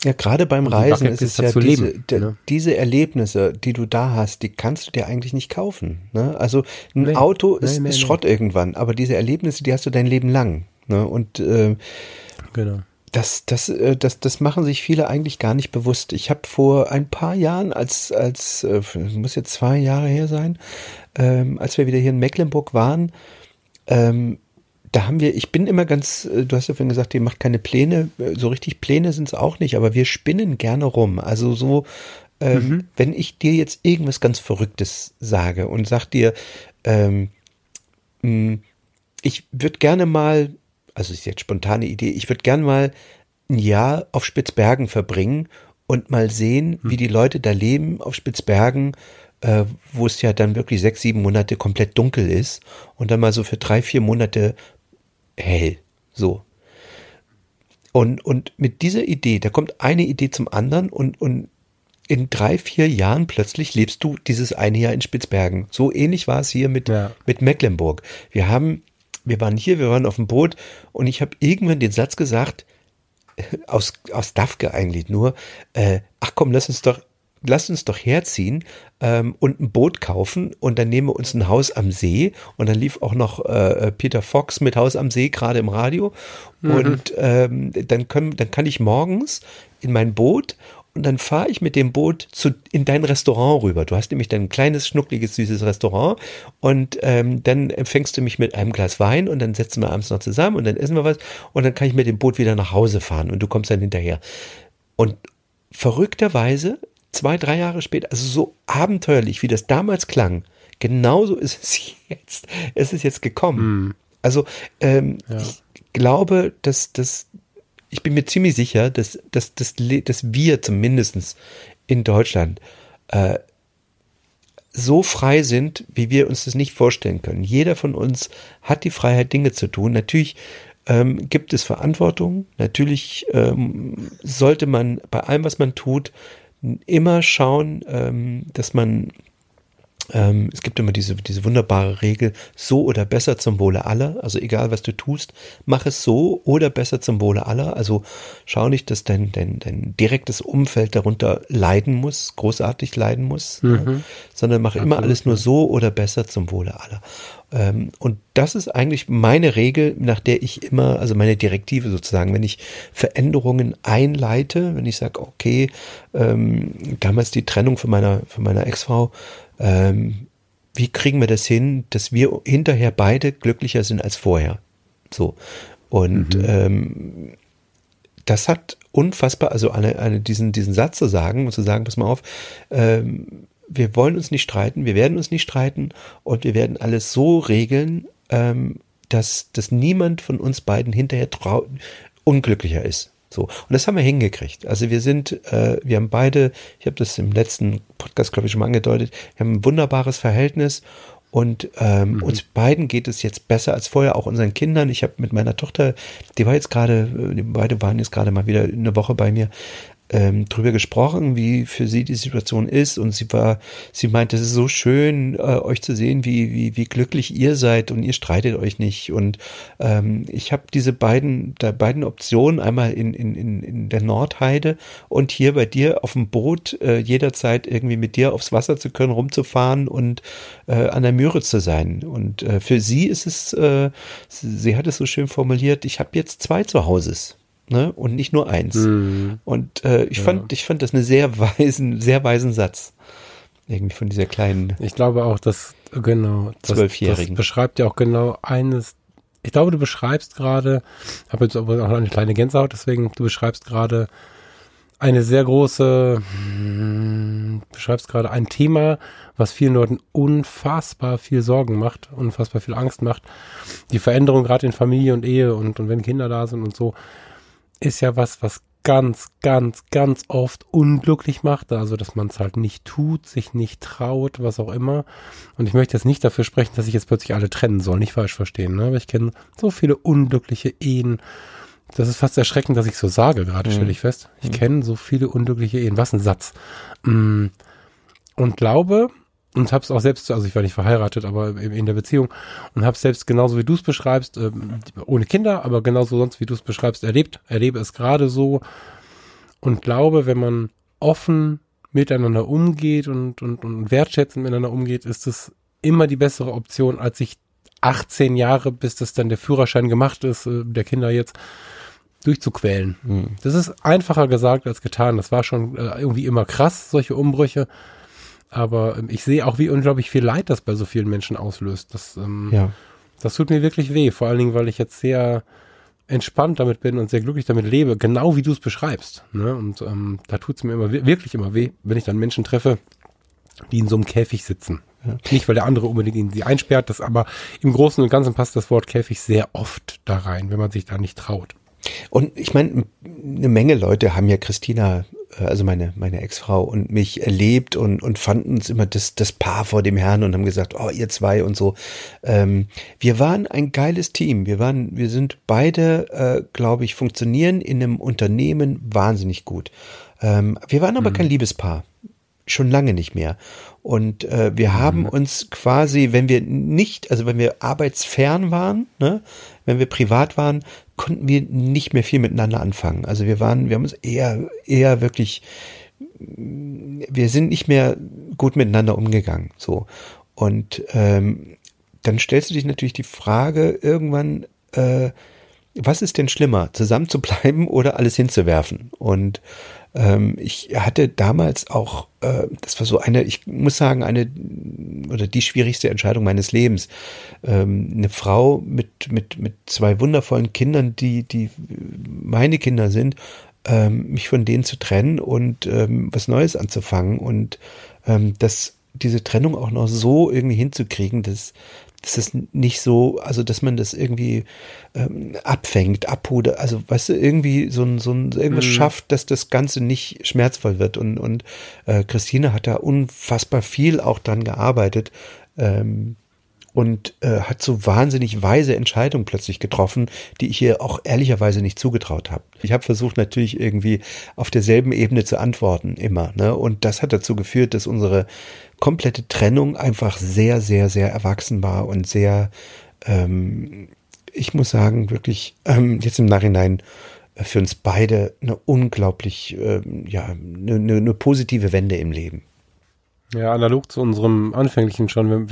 Ja, gerade beim Reisen ist es ja diese, leben, ne? diese Erlebnisse, die du da hast, die kannst du dir eigentlich nicht kaufen. Ne? Also ein nee, Auto ist, nee, nee, ist Schrott irgendwann, aber diese Erlebnisse, die hast du dein Leben lang. Ne? Und äh, genau. das, das, äh, das, das machen sich viele eigentlich gar nicht bewusst. Ich habe vor ein paar Jahren, als, als, äh, muss jetzt zwei Jahre her sein, ähm, als wir wieder hier in Mecklenburg waren, ähm, da haben wir, ich bin immer ganz, äh, du hast ja vorhin gesagt, ihr macht keine Pläne, so richtig Pläne sind es auch nicht, aber wir spinnen gerne rum. Also so, ähm, mhm. wenn ich dir jetzt irgendwas ganz Verrücktes sage und sag dir, ähm, hm, ich würde gerne mal also ist jetzt spontane Idee, ich würde gern mal ein Jahr auf Spitzbergen verbringen und mal sehen, hm. wie die Leute da leben auf Spitzbergen, äh, wo es ja dann wirklich sechs, sieben Monate komplett dunkel ist und dann mal so für drei, vier Monate hell. So. Und, und mit dieser Idee, da kommt eine Idee zum anderen und, und in drei, vier Jahren plötzlich lebst du dieses eine Jahr in Spitzbergen. So ähnlich war es hier mit, ja. mit Mecklenburg. Wir haben wir waren hier, wir waren auf dem Boot und ich habe irgendwann den Satz gesagt, aus, aus Dafke eigentlich nur, äh, ach komm, lass uns doch, lass uns doch herziehen ähm, und ein Boot kaufen und dann nehmen wir uns ein Haus am See und dann lief auch noch äh, Peter Fox mit Haus am See gerade im Radio mhm. und ähm, dann können, dann kann ich morgens in mein Boot und dann fahre ich mit dem Boot zu, in dein Restaurant rüber. Du hast nämlich dein kleines, schnuckliges, süßes Restaurant und ähm, dann empfängst du mich mit einem Glas Wein und dann setzen wir abends noch zusammen und dann essen wir was und dann kann ich mit dem Boot wieder nach Hause fahren und du kommst dann hinterher. Und verrückterweise, zwei, drei Jahre später, also so abenteuerlich, wie das damals klang, genauso ist es jetzt, es ist jetzt gekommen. Hm. Also ähm, ja. ich glaube, dass, dass ich bin mir ziemlich sicher, dass, dass, dass, dass wir zumindest in Deutschland äh, so frei sind, wie wir uns das nicht vorstellen können. Jeder von uns hat die Freiheit, Dinge zu tun. Natürlich ähm, gibt es Verantwortung. Natürlich ähm, sollte man bei allem, was man tut, immer schauen, ähm, dass man ähm, es gibt immer diese, diese wunderbare Regel, so oder besser zum Wohle aller. Also egal, was du tust, mach es so oder besser zum Wohle aller. Also schau nicht, dass dein, dein, dein direktes Umfeld darunter leiden muss, großartig leiden muss, mhm. ja, sondern mach Absolut. immer alles nur so oder besser zum Wohle aller. Ähm, und das ist eigentlich meine Regel, nach der ich immer, also meine Direktive sozusagen, wenn ich Veränderungen einleite, wenn ich sage, okay, ähm, damals die Trennung von meiner, von meiner Ex-Frau, ähm, wie kriegen wir das hin, dass wir hinterher beide glücklicher sind als vorher? So. Und mhm. ähm, das hat unfassbar, also eine, eine, diesen, diesen Satz zu sagen und zu sagen, pass mal auf, ähm, wir wollen uns nicht streiten, wir werden uns nicht streiten und wir werden alles so regeln, ähm, dass, dass niemand von uns beiden hinterher unglücklicher ist. So. Und das haben wir hingekriegt. Also wir sind, äh, wir haben beide, ich habe das im letzten Podcast, glaube ich, schon mal angedeutet, wir haben ein wunderbares Verhältnis und ähm, mhm. uns beiden geht es jetzt besser als vorher, auch unseren Kindern. Ich habe mit meiner Tochter, die war jetzt gerade, die beide waren jetzt gerade mal wieder eine Woche bei mir, ähm, drüber gesprochen, wie für sie die Situation ist. Und sie war, sie meinte, es ist so schön, äh, euch zu sehen, wie, wie, wie glücklich ihr seid und ihr streitet euch nicht. Und ähm, ich habe diese beiden, da beiden Optionen, einmal in, in, in, in der Nordheide und hier bei dir auf dem Boot äh, jederzeit irgendwie mit dir aufs Wasser zu können, rumzufahren und äh, an der Möhre zu sein. Und äh, für sie ist es, äh, sie hat es so schön formuliert, ich habe jetzt zwei Zuhauses ne? Und nicht nur eins. Mhm. Und äh, ich ja. fand, ich fand das eine sehr weisen, sehr weisen Satz. Irgendwie von dieser kleinen. Ich glaube auch, dass, genau, Zwölfjährigen. Das beschreibt ja auch genau eines. Ich glaube, du beschreibst gerade, habe jetzt aber auch eine kleine Gänsehaut, deswegen, du beschreibst gerade eine sehr große, hm, beschreibst gerade ein Thema, was vielen Leuten unfassbar viel Sorgen macht, unfassbar viel Angst macht. Die Veränderung gerade in Familie und Ehe und, und wenn Kinder da sind und so ist ja was, was ganz, ganz, ganz oft unglücklich macht. Also, dass man es halt nicht tut, sich nicht traut, was auch immer. Und ich möchte jetzt nicht dafür sprechen, dass ich jetzt plötzlich alle trennen soll. Nicht falsch verstehen. Ne? Aber ich kenne so viele unglückliche Ehen. Das ist fast erschreckend, dass ich so sage, gerade mhm. stelle ich fest. Ich mhm. kenne so viele unglückliche Ehen. Was ein Satz. Mm. Und glaube, und habe es auch selbst, also ich war nicht verheiratet, aber in der Beziehung und habe selbst genauso wie du es beschreibst, äh, ohne Kinder, aber genauso sonst wie du es beschreibst, erlebt, erlebe es gerade so und glaube, wenn man offen miteinander umgeht und, und, und wertschätzend miteinander umgeht, ist es immer die bessere Option, als sich 18 Jahre, bis das dann der Führerschein gemacht ist, äh, der Kinder jetzt, durchzuquälen. Mhm. Das ist einfacher gesagt als getan. Das war schon äh, irgendwie immer krass, solche Umbrüche. Aber ähm, ich sehe auch, wie unglaublich viel Leid das bei so vielen Menschen auslöst. Das, ähm, ja. das tut mir wirklich weh. Vor allen Dingen, weil ich jetzt sehr entspannt damit bin und sehr glücklich damit lebe, genau wie du es beschreibst. Ne? Und ähm, da tut es mir immer wirklich immer weh, wenn ich dann Menschen treffe, die in so einem Käfig sitzen. Ja. Nicht, weil der andere unbedingt ihn sie einsperrt, das aber im Großen und Ganzen passt das Wort Käfig sehr oft da rein, wenn man sich da nicht traut. Und ich meine, eine Menge Leute haben ja Christina, also meine, meine Ex-Frau und mich erlebt und, und fanden uns immer das, das Paar vor dem Herrn und haben gesagt, oh, ihr zwei und so. Ähm, wir waren ein geiles Team. Wir waren, wir sind beide, äh, glaube ich, funktionieren in einem Unternehmen wahnsinnig gut. Ähm, wir waren aber mhm. kein Liebespaar schon lange nicht mehr. Und äh, wir mhm. haben uns quasi, wenn wir nicht, also wenn wir arbeitsfern waren, ne, wenn wir privat waren, konnten wir nicht mehr viel miteinander anfangen. Also wir waren, wir haben uns eher, eher wirklich, wir sind nicht mehr gut miteinander umgegangen. So. Und ähm, dann stellst du dich natürlich die Frage irgendwann, äh, was ist denn schlimmer, zusammen zu bleiben oder alles hinzuwerfen? Und ähm, ich hatte damals auch, äh, das war so eine, ich muss sagen, eine oder die schwierigste Entscheidung meines Lebens. Ähm, eine Frau mit, mit, mit zwei wundervollen Kindern, die, die meine Kinder sind, ähm, mich von denen zu trennen und ähm, was Neues anzufangen und ähm, das diese Trennung auch noch so irgendwie hinzukriegen, dass das ist nicht so, also dass man das irgendwie ähm, abfängt, abpudert, also weißt du, irgendwie so ein, so ein irgendwas mhm. schafft, dass das Ganze nicht schmerzvoll wird. Und, und äh, Christine hat da unfassbar viel auch dran gearbeitet. Ähm, und äh, hat so wahnsinnig weise Entscheidungen plötzlich getroffen, die ich ihr auch ehrlicherweise nicht zugetraut habe. Ich habe versucht natürlich irgendwie auf derselben Ebene zu antworten immer, ne? Und das hat dazu geführt, dass unsere komplette Trennung einfach sehr, sehr, sehr erwachsen war und sehr, ähm, ich muss sagen, wirklich ähm, jetzt im Nachhinein äh, für uns beide eine unglaublich, ähm, ja, eine, eine positive Wende im Leben. Ja, analog zu unserem anfänglichen schon,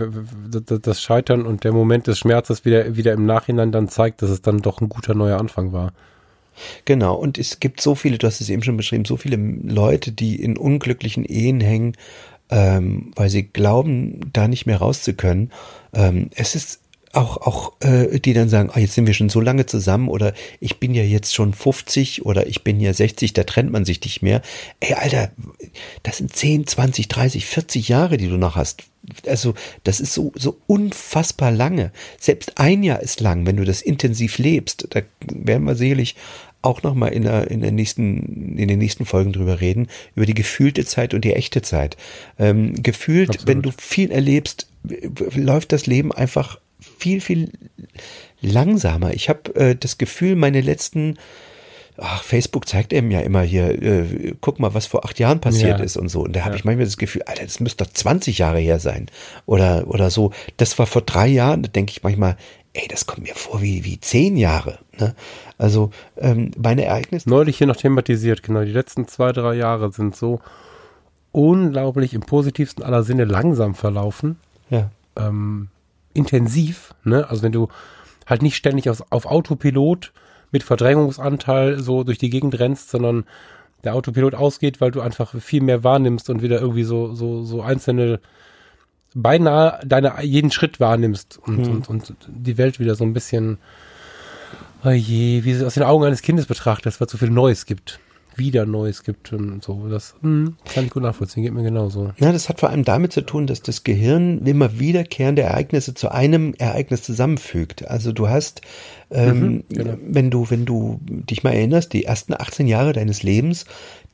das Scheitern und der Moment des Schmerzes wieder, wieder im Nachhinein dann zeigt, dass es dann doch ein guter neuer Anfang war. Genau, und es gibt so viele, du hast es eben schon beschrieben, so viele Leute, die in unglücklichen Ehen hängen, ähm, weil sie glauben, da nicht mehr rauszukönnen. Ähm, es ist auch, auch äh, die dann sagen, ah, jetzt sind wir schon so lange zusammen oder ich bin ja jetzt schon 50 oder ich bin ja 60, da trennt man sich nicht mehr. Ey, Alter, das sind 10, 20, 30, 40 Jahre, die du noch hast. Also, das ist so, so unfassbar lange. Selbst ein Jahr ist lang, wenn du das intensiv lebst. Da werden wir sicherlich auch nochmal in, der, in, der nächsten, in den nächsten Folgen drüber reden, über die gefühlte Zeit und die echte Zeit. Ähm, gefühlt, Absolut. wenn du viel erlebst, läuft das Leben einfach viel, viel langsamer. Ich habe äh, das Gefühl, meine letzten ach, Facebook zeigt eben ja immer hier, äh, guck mal, was vor acht Jahren passiert ja. ist und so. Und da habe ja. ich manchmal das Gefühl, Alter, das müsste doch 20 Jahre her sein. Oder, oder so. Das war vor drei Jahren, da denke ich manchmal, ey, das kommt mir vor wie, wie zehn Jahre. Ne? Also ähm, meine Ereignisse. Neulich hier noch thematisiert, genau. Die letzten zwei, drei Jahre sind so unglaublich im positivsten aller Sinne langsam verlaufen. Ja. Ähm, intensiv, ne? Also wenn du halt nicht ständig auf, auf Autopilot mit Verdrängungsanteil so durch die Gegend rennst, sondern der Autopilot ausgeht, weil du einfach viel mehr wahrnimmst und wieder irgendwie so, so, so einzelne, beinahe deine, jeden Schritt wahrnimmst und, mhm. und, und die Welt wieder so ein bisschen, oh je, wie sie aus den Augen eines Kindes betrachtest, weil es so viel Neues gibt wieder Neues gibt und so. Das hm, kann ich gut nachvollziehen, geht mir genauso. Ja, das hat vor allem damit zu tun, dass das Gehirn immer wiederkehrende Ereignisse zu einem Ereignis zusammenfügt. Also du hast, ähm, mhm, genau. wenn du, wenn du dich mal erinnerst, die ersten 18 Jahre deines Lebens,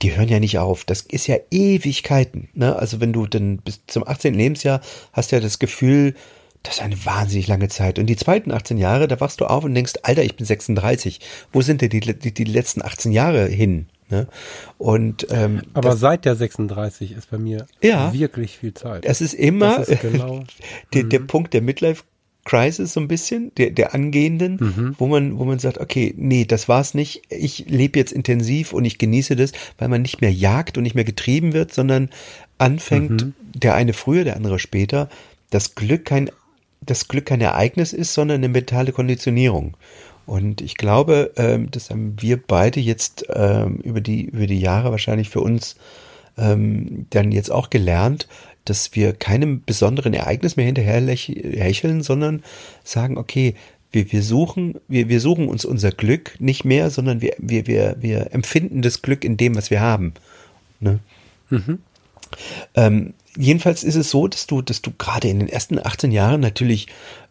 die hören ja nicht auf. Das ist ja Ewigkeiten. Ne? Also wenn du dann bis zum 18. Lebensjahr hast ja das Gefühl, das ist eine wahnsinnig lange Zeit. Und die zweiten 18 Jahre, da wachst du auf und denkst, Alter, ich bin 36. Wo sind denn die, die, die letzten 18 Jahre hin? Ne? Und, ähm, Aber das, seit der 36 ist bei mir ja, wirklich viel Zeit. Es ist immer ist genau, der, der mhm. Punkt der Midlife Crisis so ein bisschen, der, der angehenden, mhm. wo man, wo man sagt, okay, nee, das war's nicht. Ich lebe jetzt intensiv und ich genieße das, weil man nicht mehr jagt und nicht mehr getrieben wird, sondern anfängt, mhm. der eine früher, der andere später, das Glück kein, das Glück kein Ereignis ist, sondern eine mentale Konditionierung. Und ich glaube, ähm, das haben wir beide jetzt ähm, über die über die Jahre wahrscheinlich für uns ähm, dann jetzt auch gelernt, dass wir keinem besonderen Ereignis mehr hinterher hecheln, sondern sagen, okay, wir, wir suchen, wir, wir suchen uns unser Glück nicht mehr, sondern wir, wir, wir, wir empfinden das Glück in dem, was wir haben. Ne? Mhm. Ähm, jedenfalls ist es so, dass du, dass du gerade in den ersten 18 Jahren natürlich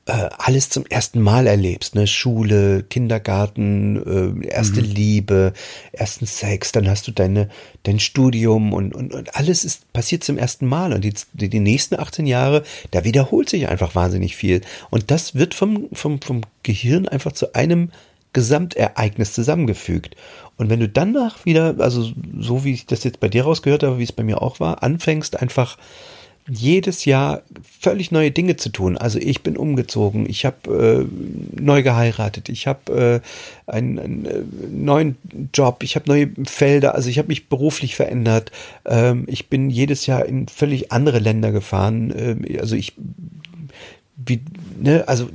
äh, alles zum ersten Mal erlebst, ne? Schule, Kindergarten, äh, erste mhm. Liebe, ersten Sex, dann hast du deine, dein Studium und, und, und alles ist passiert zum ersten Mal und die, die, die nächsten 18 Jahre, da wiederholt sich einfach wahnsinnig viel und das wird vom, vom, vom Gehirn einfach zu einem Gesamtereignis zusammengefügt. Und wenn du danach wieder, also so wie ich das jetzt bei dir rausgehört habe, wie es bei mir auch war, anfängst einfach jedes Jahr völlig neue Dinge zu tun. Also ich bin umgezogen, ich habe äh, neu geheiratet, ich habe äh, einen, einen äh, neuen Job, ich habe neue Felder, also ich habe mich beruflich verändert. Ähm, ich bin jedes Jahr in völlig andere Länder gefahren. Ähm, also ich wie, ne, also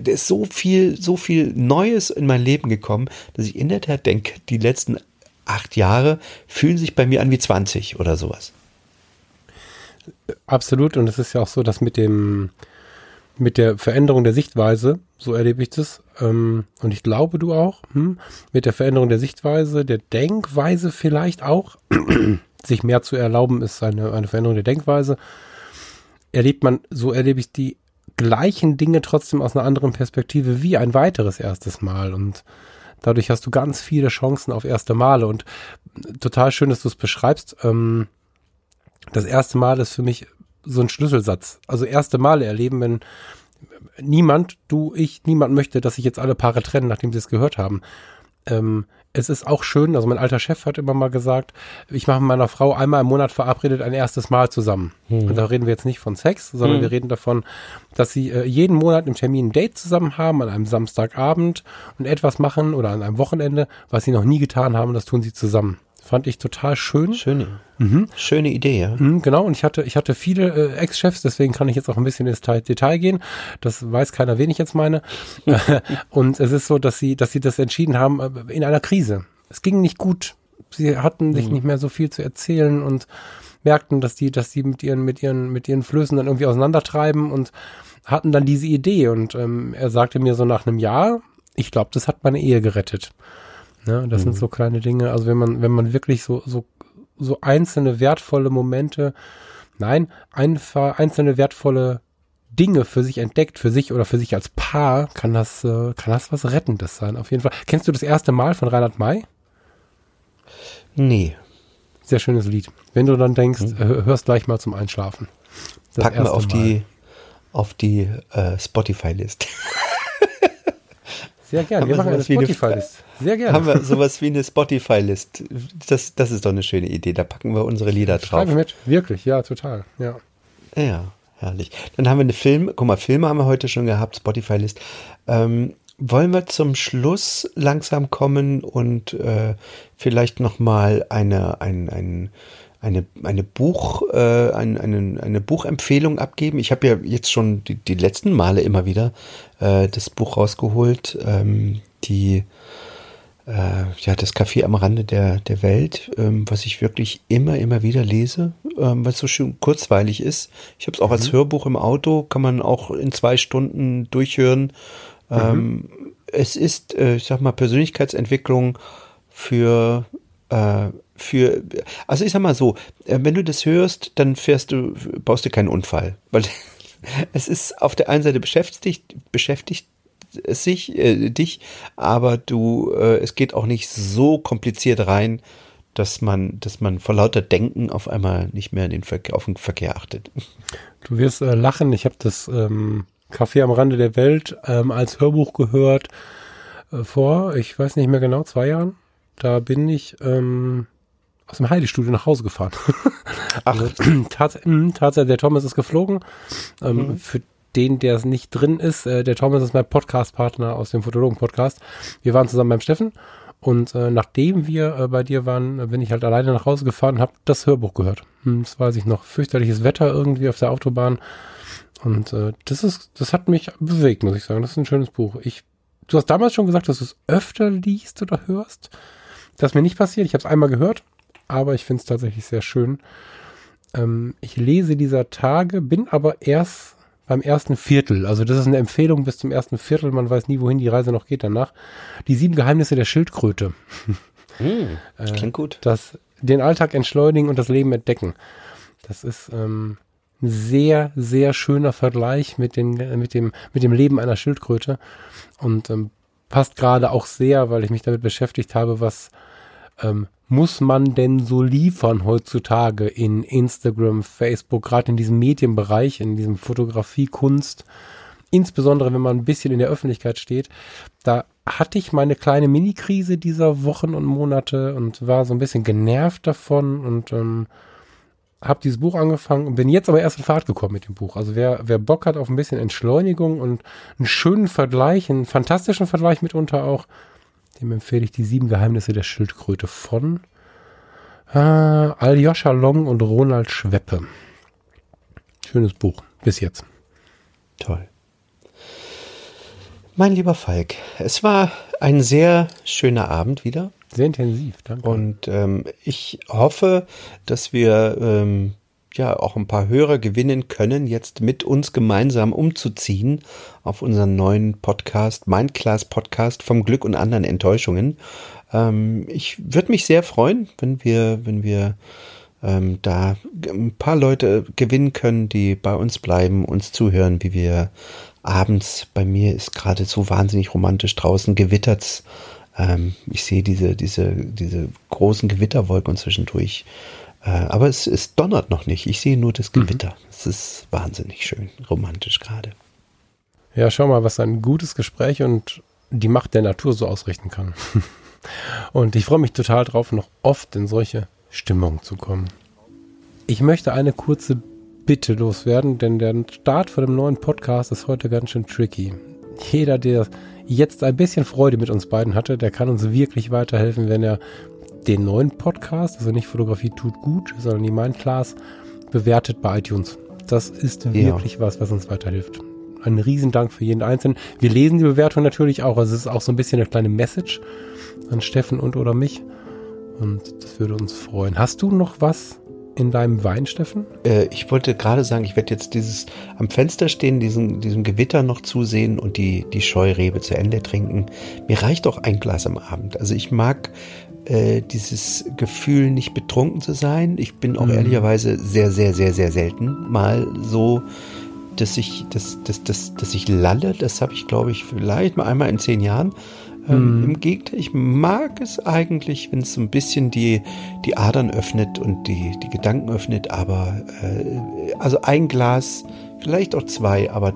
da ist so viel, so viel Neues in mein Leben gekommen, dass ich in der Tat denke, die letzten acht Jahre fühlen sich bei mir an wie 20 oder sowas. Absolut. Und es ist ja auch so, dass mit dem, mit der Veränderung der Sichtweise, so erlebe ich das, ähm, und ich glaube du auch, hm, mit der Veränderung der Sichtweise, der Denkweise vielleicht auch, sich mehr zu erlauben, ist eine, eine Veränderung der Denkweise, erlebt man, so erlebe ich die gleichen Dinge trotzdem aus einer anderen Perspektive wie ein weiteres erstes Mal. Und dadurch hast du ganz viele Chancen auf erste Male. Und total schön, dass du es beschreibst. Ähm, das erste Mal ist für mich so ein Schlüsselsatz. Also erste Male erleben, wenn niemand, du, ich, niemand möchte, dass sich jetzt alle Paare trennen, nachdem sie es gehört haben. Ähm, es ist auch schön, also mein alter Chef hat immer mal gesagt, ich mache mit meiner Frau einmal im Monat verabredet ein erstes Mal zusammen. Hm. Und da reden wir jetzt nicht von Sex, sondern hm. wir reden davon, dass sie äh, jeden Monat im Termin ein Date zusammen haben, an einem Samstagabend und etwas machen oder an einem Wochenende, was sie noch nie getan haben, das tun sie zusammen. Fand ich total schön. Schöne, mhm. schöne Idee, ja. Mhm, genau, und ich hatte, ich hatte viele äh, Ex-Chefs, deswegen kann ich jetzt auch ein bisschen ins Detail gehen. Das weiß keiner, wen ich jetzt meine. und es ist so, dass sie, dass sie das entschieden haben äh, in einer Krise. Es ging nicht gut. Sie hatten sich mhm. nicht mehr so viel zu erzählen und merkten, dass die, dass die mit ihren, mit ihren, mit ihren Flößen dann irgendwie auseinandertreiben und hatten dann diese Idee. Und ähm, er sagte mir so nach einem Jahr, ich glaube, das hat meine Ehe gerettet. Ne? Das mhm. sind so kleine Dinge. Also wenn man, wenn man wirklich so, so, so einzelne wertvolle Momente, nein, einfach einzelne wertvolle Dinge für sich entdeckt, für sich oder für sich als Paar, kann das, äh, kann das was Rettendes sein, auf jeden Fall. Kennst du das erste Mal von Reinhard May? Nee. Sehr schönes Lied. Wenn du dann denkst, mhm. hörst gleich mal zum Einschlafen. Das Packen wir auf Mal. die, auf die äh, Spotify-List. Sehr gerne. Wir machen eine Spotify-List. Sehr gerne. Haben wir sowas wie eine Spotify-List. Das, das ist doch eine schöne Idee. Da packen wir unsere Lieder drauf. Schreibe mit. Wirklich, ja, total. Ja. Ja, herrlich. Dann haben wir eine Film. Guck mal, Filme haben wir heute schon gehabt, Spotify-List. Ähm, wollen wir zum Schluss langsam kommen und äh, vielleicht nochmal eine, ein, ein, eine, eine Buch, äh, ein, eine, eine Buchempfehlung abgeben. Ich habe ja jetzt schon die, die letzten Male immer wieder äh, das Buch rausgeholt, ähm, die äh, ja das Café am Rande der, der Welt, ähm, was ich wirklich immer, immer wieder lese, ähm, weil es so schön kurzweilig ist. Ich habe es auch mhm. als Hörbuch im Auto, kann man auch in zwei Stunden durchhören. Mhm. Ähm, es ist, äh, ich sag mal, Persönlichkeitsentwicklung für äh, für, also ich sag mal so, äh, wenn du das hörst, dann fährst du, baust du keinen Unfall, weil es ist auf der einen Seite beschäftigt, beschäftigt es sich, äh, dich, aber du, äh, es geht auch nicht so kompliziert rein, dass man, dass man vor lauter Denken auf einmal nicht mehr den Verkehr, auf den Verkehr achtet. Du wirst äh, lachen, ich habe das ähm, Café am Rande der Welt ähm, als Hörbuch gehört äh, vor, ich weiß nicht mehr genau, zwei Jahren. Da bin ich ähm, aus dem Heidestudio nach Hause gefahren. Ach. Also, Tatsächlich, tats der Thomas ist geflogen. Ähm, mhm. Für den, der es nicht drin ist, äh, der Thomas ist mein Podcast-Partner aus dem Fotologen-Podcast. Wir waren zusammen beim Steffen und äh, nachdem wir äh, bei dir waren, bin ich halt alleine nach Hause gefahren und habe das Hörbuch gehört. Hm, das weiß ich noch. Fürchterliches Wetter irgendwie auf der Autobahn. Und äh, das ist, das hat mich bewegt, muss ich sagen. Das ist ein schönes Buch. Ich du hast damals schon gesagt, dass du es öfter liest oder hörst. Das ist mir nicht passiert. Ich habe es einmal gehört, aber ich finde es tatsächlich sehr schön. Ähm, ich lese dieser Tage, bin aber erst beim ersten Viertel. Also das ist eine Empfehlung bis zum ersten Viertel. Man weiß nie, wohin die Reise noch geht danach. Die sieben Geheimnisse der Schildkröte. Hm, das klingt gut. Das, den Alltag entschleunigen und das Leben entdecken. Das ist ähm, ein sehr, sehr schöner Vergleich mit, den, mit, dem, mit dem Leben einer Schildkröte. Und ähm, passt gerade auch sehr, weil ich mich damit beschäftigt habe, was ähm, muss man denn so liefern heutzutage in Instagram, Facebook, gerade in diesem Medienbereich, in diesem Fotografie, Kunst, insbesondere wenn man ein bisschen in der Öffentlichkeit steht. Da hatte ich meine kleine Mini-Krise dieser Wochen und Monate und war so ein bisschen genervt davon und ähm, habe dieses Buch angefangen und bin jetzt aber erst in Fahrt gekommen mit dem Buch. Also wer, wer Bock hat auf ein bisschen Entschleunigung und einen schönen Vergleich, einen fantastischen Vergleich mitunter auch, dem empfehle ich die sieben Geheimnisse der Schildkröte von äh, Aljoscha Long und Ronald Schweppe. Schönes Buch. Bis jetzt. Toll. Mein lieber Falk, es war ein sehr schöner Abend wieder. Sehr intensiv, danke. Und ähm, ich hoffe, dass wir ähm, ja auch ein paar Hörer gewinnen können, jetzt mit uns gemeinsam umzuziehen auf unseren neuen Podcast, Mindclass Podcast vom Glück und anderen Enttäuschungen. Ähm, ich würde mich sehr freuen, wenn wir, wenn wir ähm, da ein paar Leute gewinnen können, die bei uns bleiben, uns zuhören, wie wir abends, bei mir ist gerade so wahnsinnig romantisch draußen, gewittert's. Ähm, ich sehe diese, diese, diese großen Gewitterwolken zwischendurch. Äh, aber es, es donnert noch nicht. Ich sehe nur das mhm. Gewitter. Mhm. Es ist wahnsinnig schön, romantisch gerade. Ja, schau mal, was ein gutes Gespräch und die Macht der Natur so ausrichten kann. und ich freue mich total drauf, noch oft in solche Stimmung zu kommen. Ich möchte eine kurze Bitte loswerden, denn der Start von dem neuen Podcast ist heute ganz schön tricky. Jeder, der jetzt ein bisschen Freude mit uns beiden hatte, der kann uns wirklich weiterhelfen, wenn er den neuen Podcast, also nicht Fotografie tut gut, sondern die Mindclass, bewertet bei iTunes. Das ist wirklich ja. was, was uns weiterhilft. Ein Riesendank für jeden Einzelnen. Wir lesen die Bewertung natürlich auch. Also es ist auch so ein bisschen eine kleine Message an Steffen und oder mich. Und das würde uns freuen. Hast du noch was in deinem Wein, Steffen? Äh, ich wollte gerade sagen, ich werde jetzt dieses am Fenster stehen, diesen, diesem Gewitter noch zusehen und die, die Scheurebe zu Ende trinken. Mir reicht auch ein Glas am Abend. Also ich mag äh, dieses Gefühl, nicht betrunken zu sein. Ich bin auch mhm. ehrlicherweise sehr, sehr, sehr, sehr selten mal so, dass ich, dass, dass, dass, dass ich lalle. Das habe ich, glaube ich, vielleicht mal einmal in zehn Jahren. Ähm, mhm. Im Gegenteil, ich mag es eigentlich, wenn es so ein bisschen die, die Adern öffnet und die, die Gedanken öffnet, aber äh, also ein Glas, vielleicht auch zwei, aber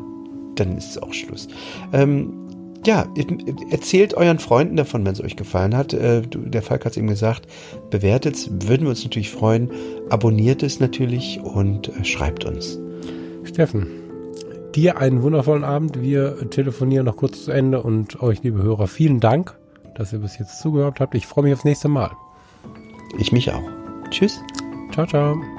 dann ist es auch Schluss. Ähm, ja, erzählt euren Freunden davon, wenn es euch gefallen hat. Äh, der Falk hat es eben gesagt, bewertet es, würden wir uns natürlich freuen. Abonniert es natürlich und äh, schreibt uns. Steffen, dir einen wundervollen Abend. Wir telefonieren noch kurz zu Ende und euch, liebe Hörer, vielen Dank, dass ihr bis jetzt zugehört habt. Ich freue mich aufs nächste Mal. Ich mich auch. Tschüss. Ciao, ciao.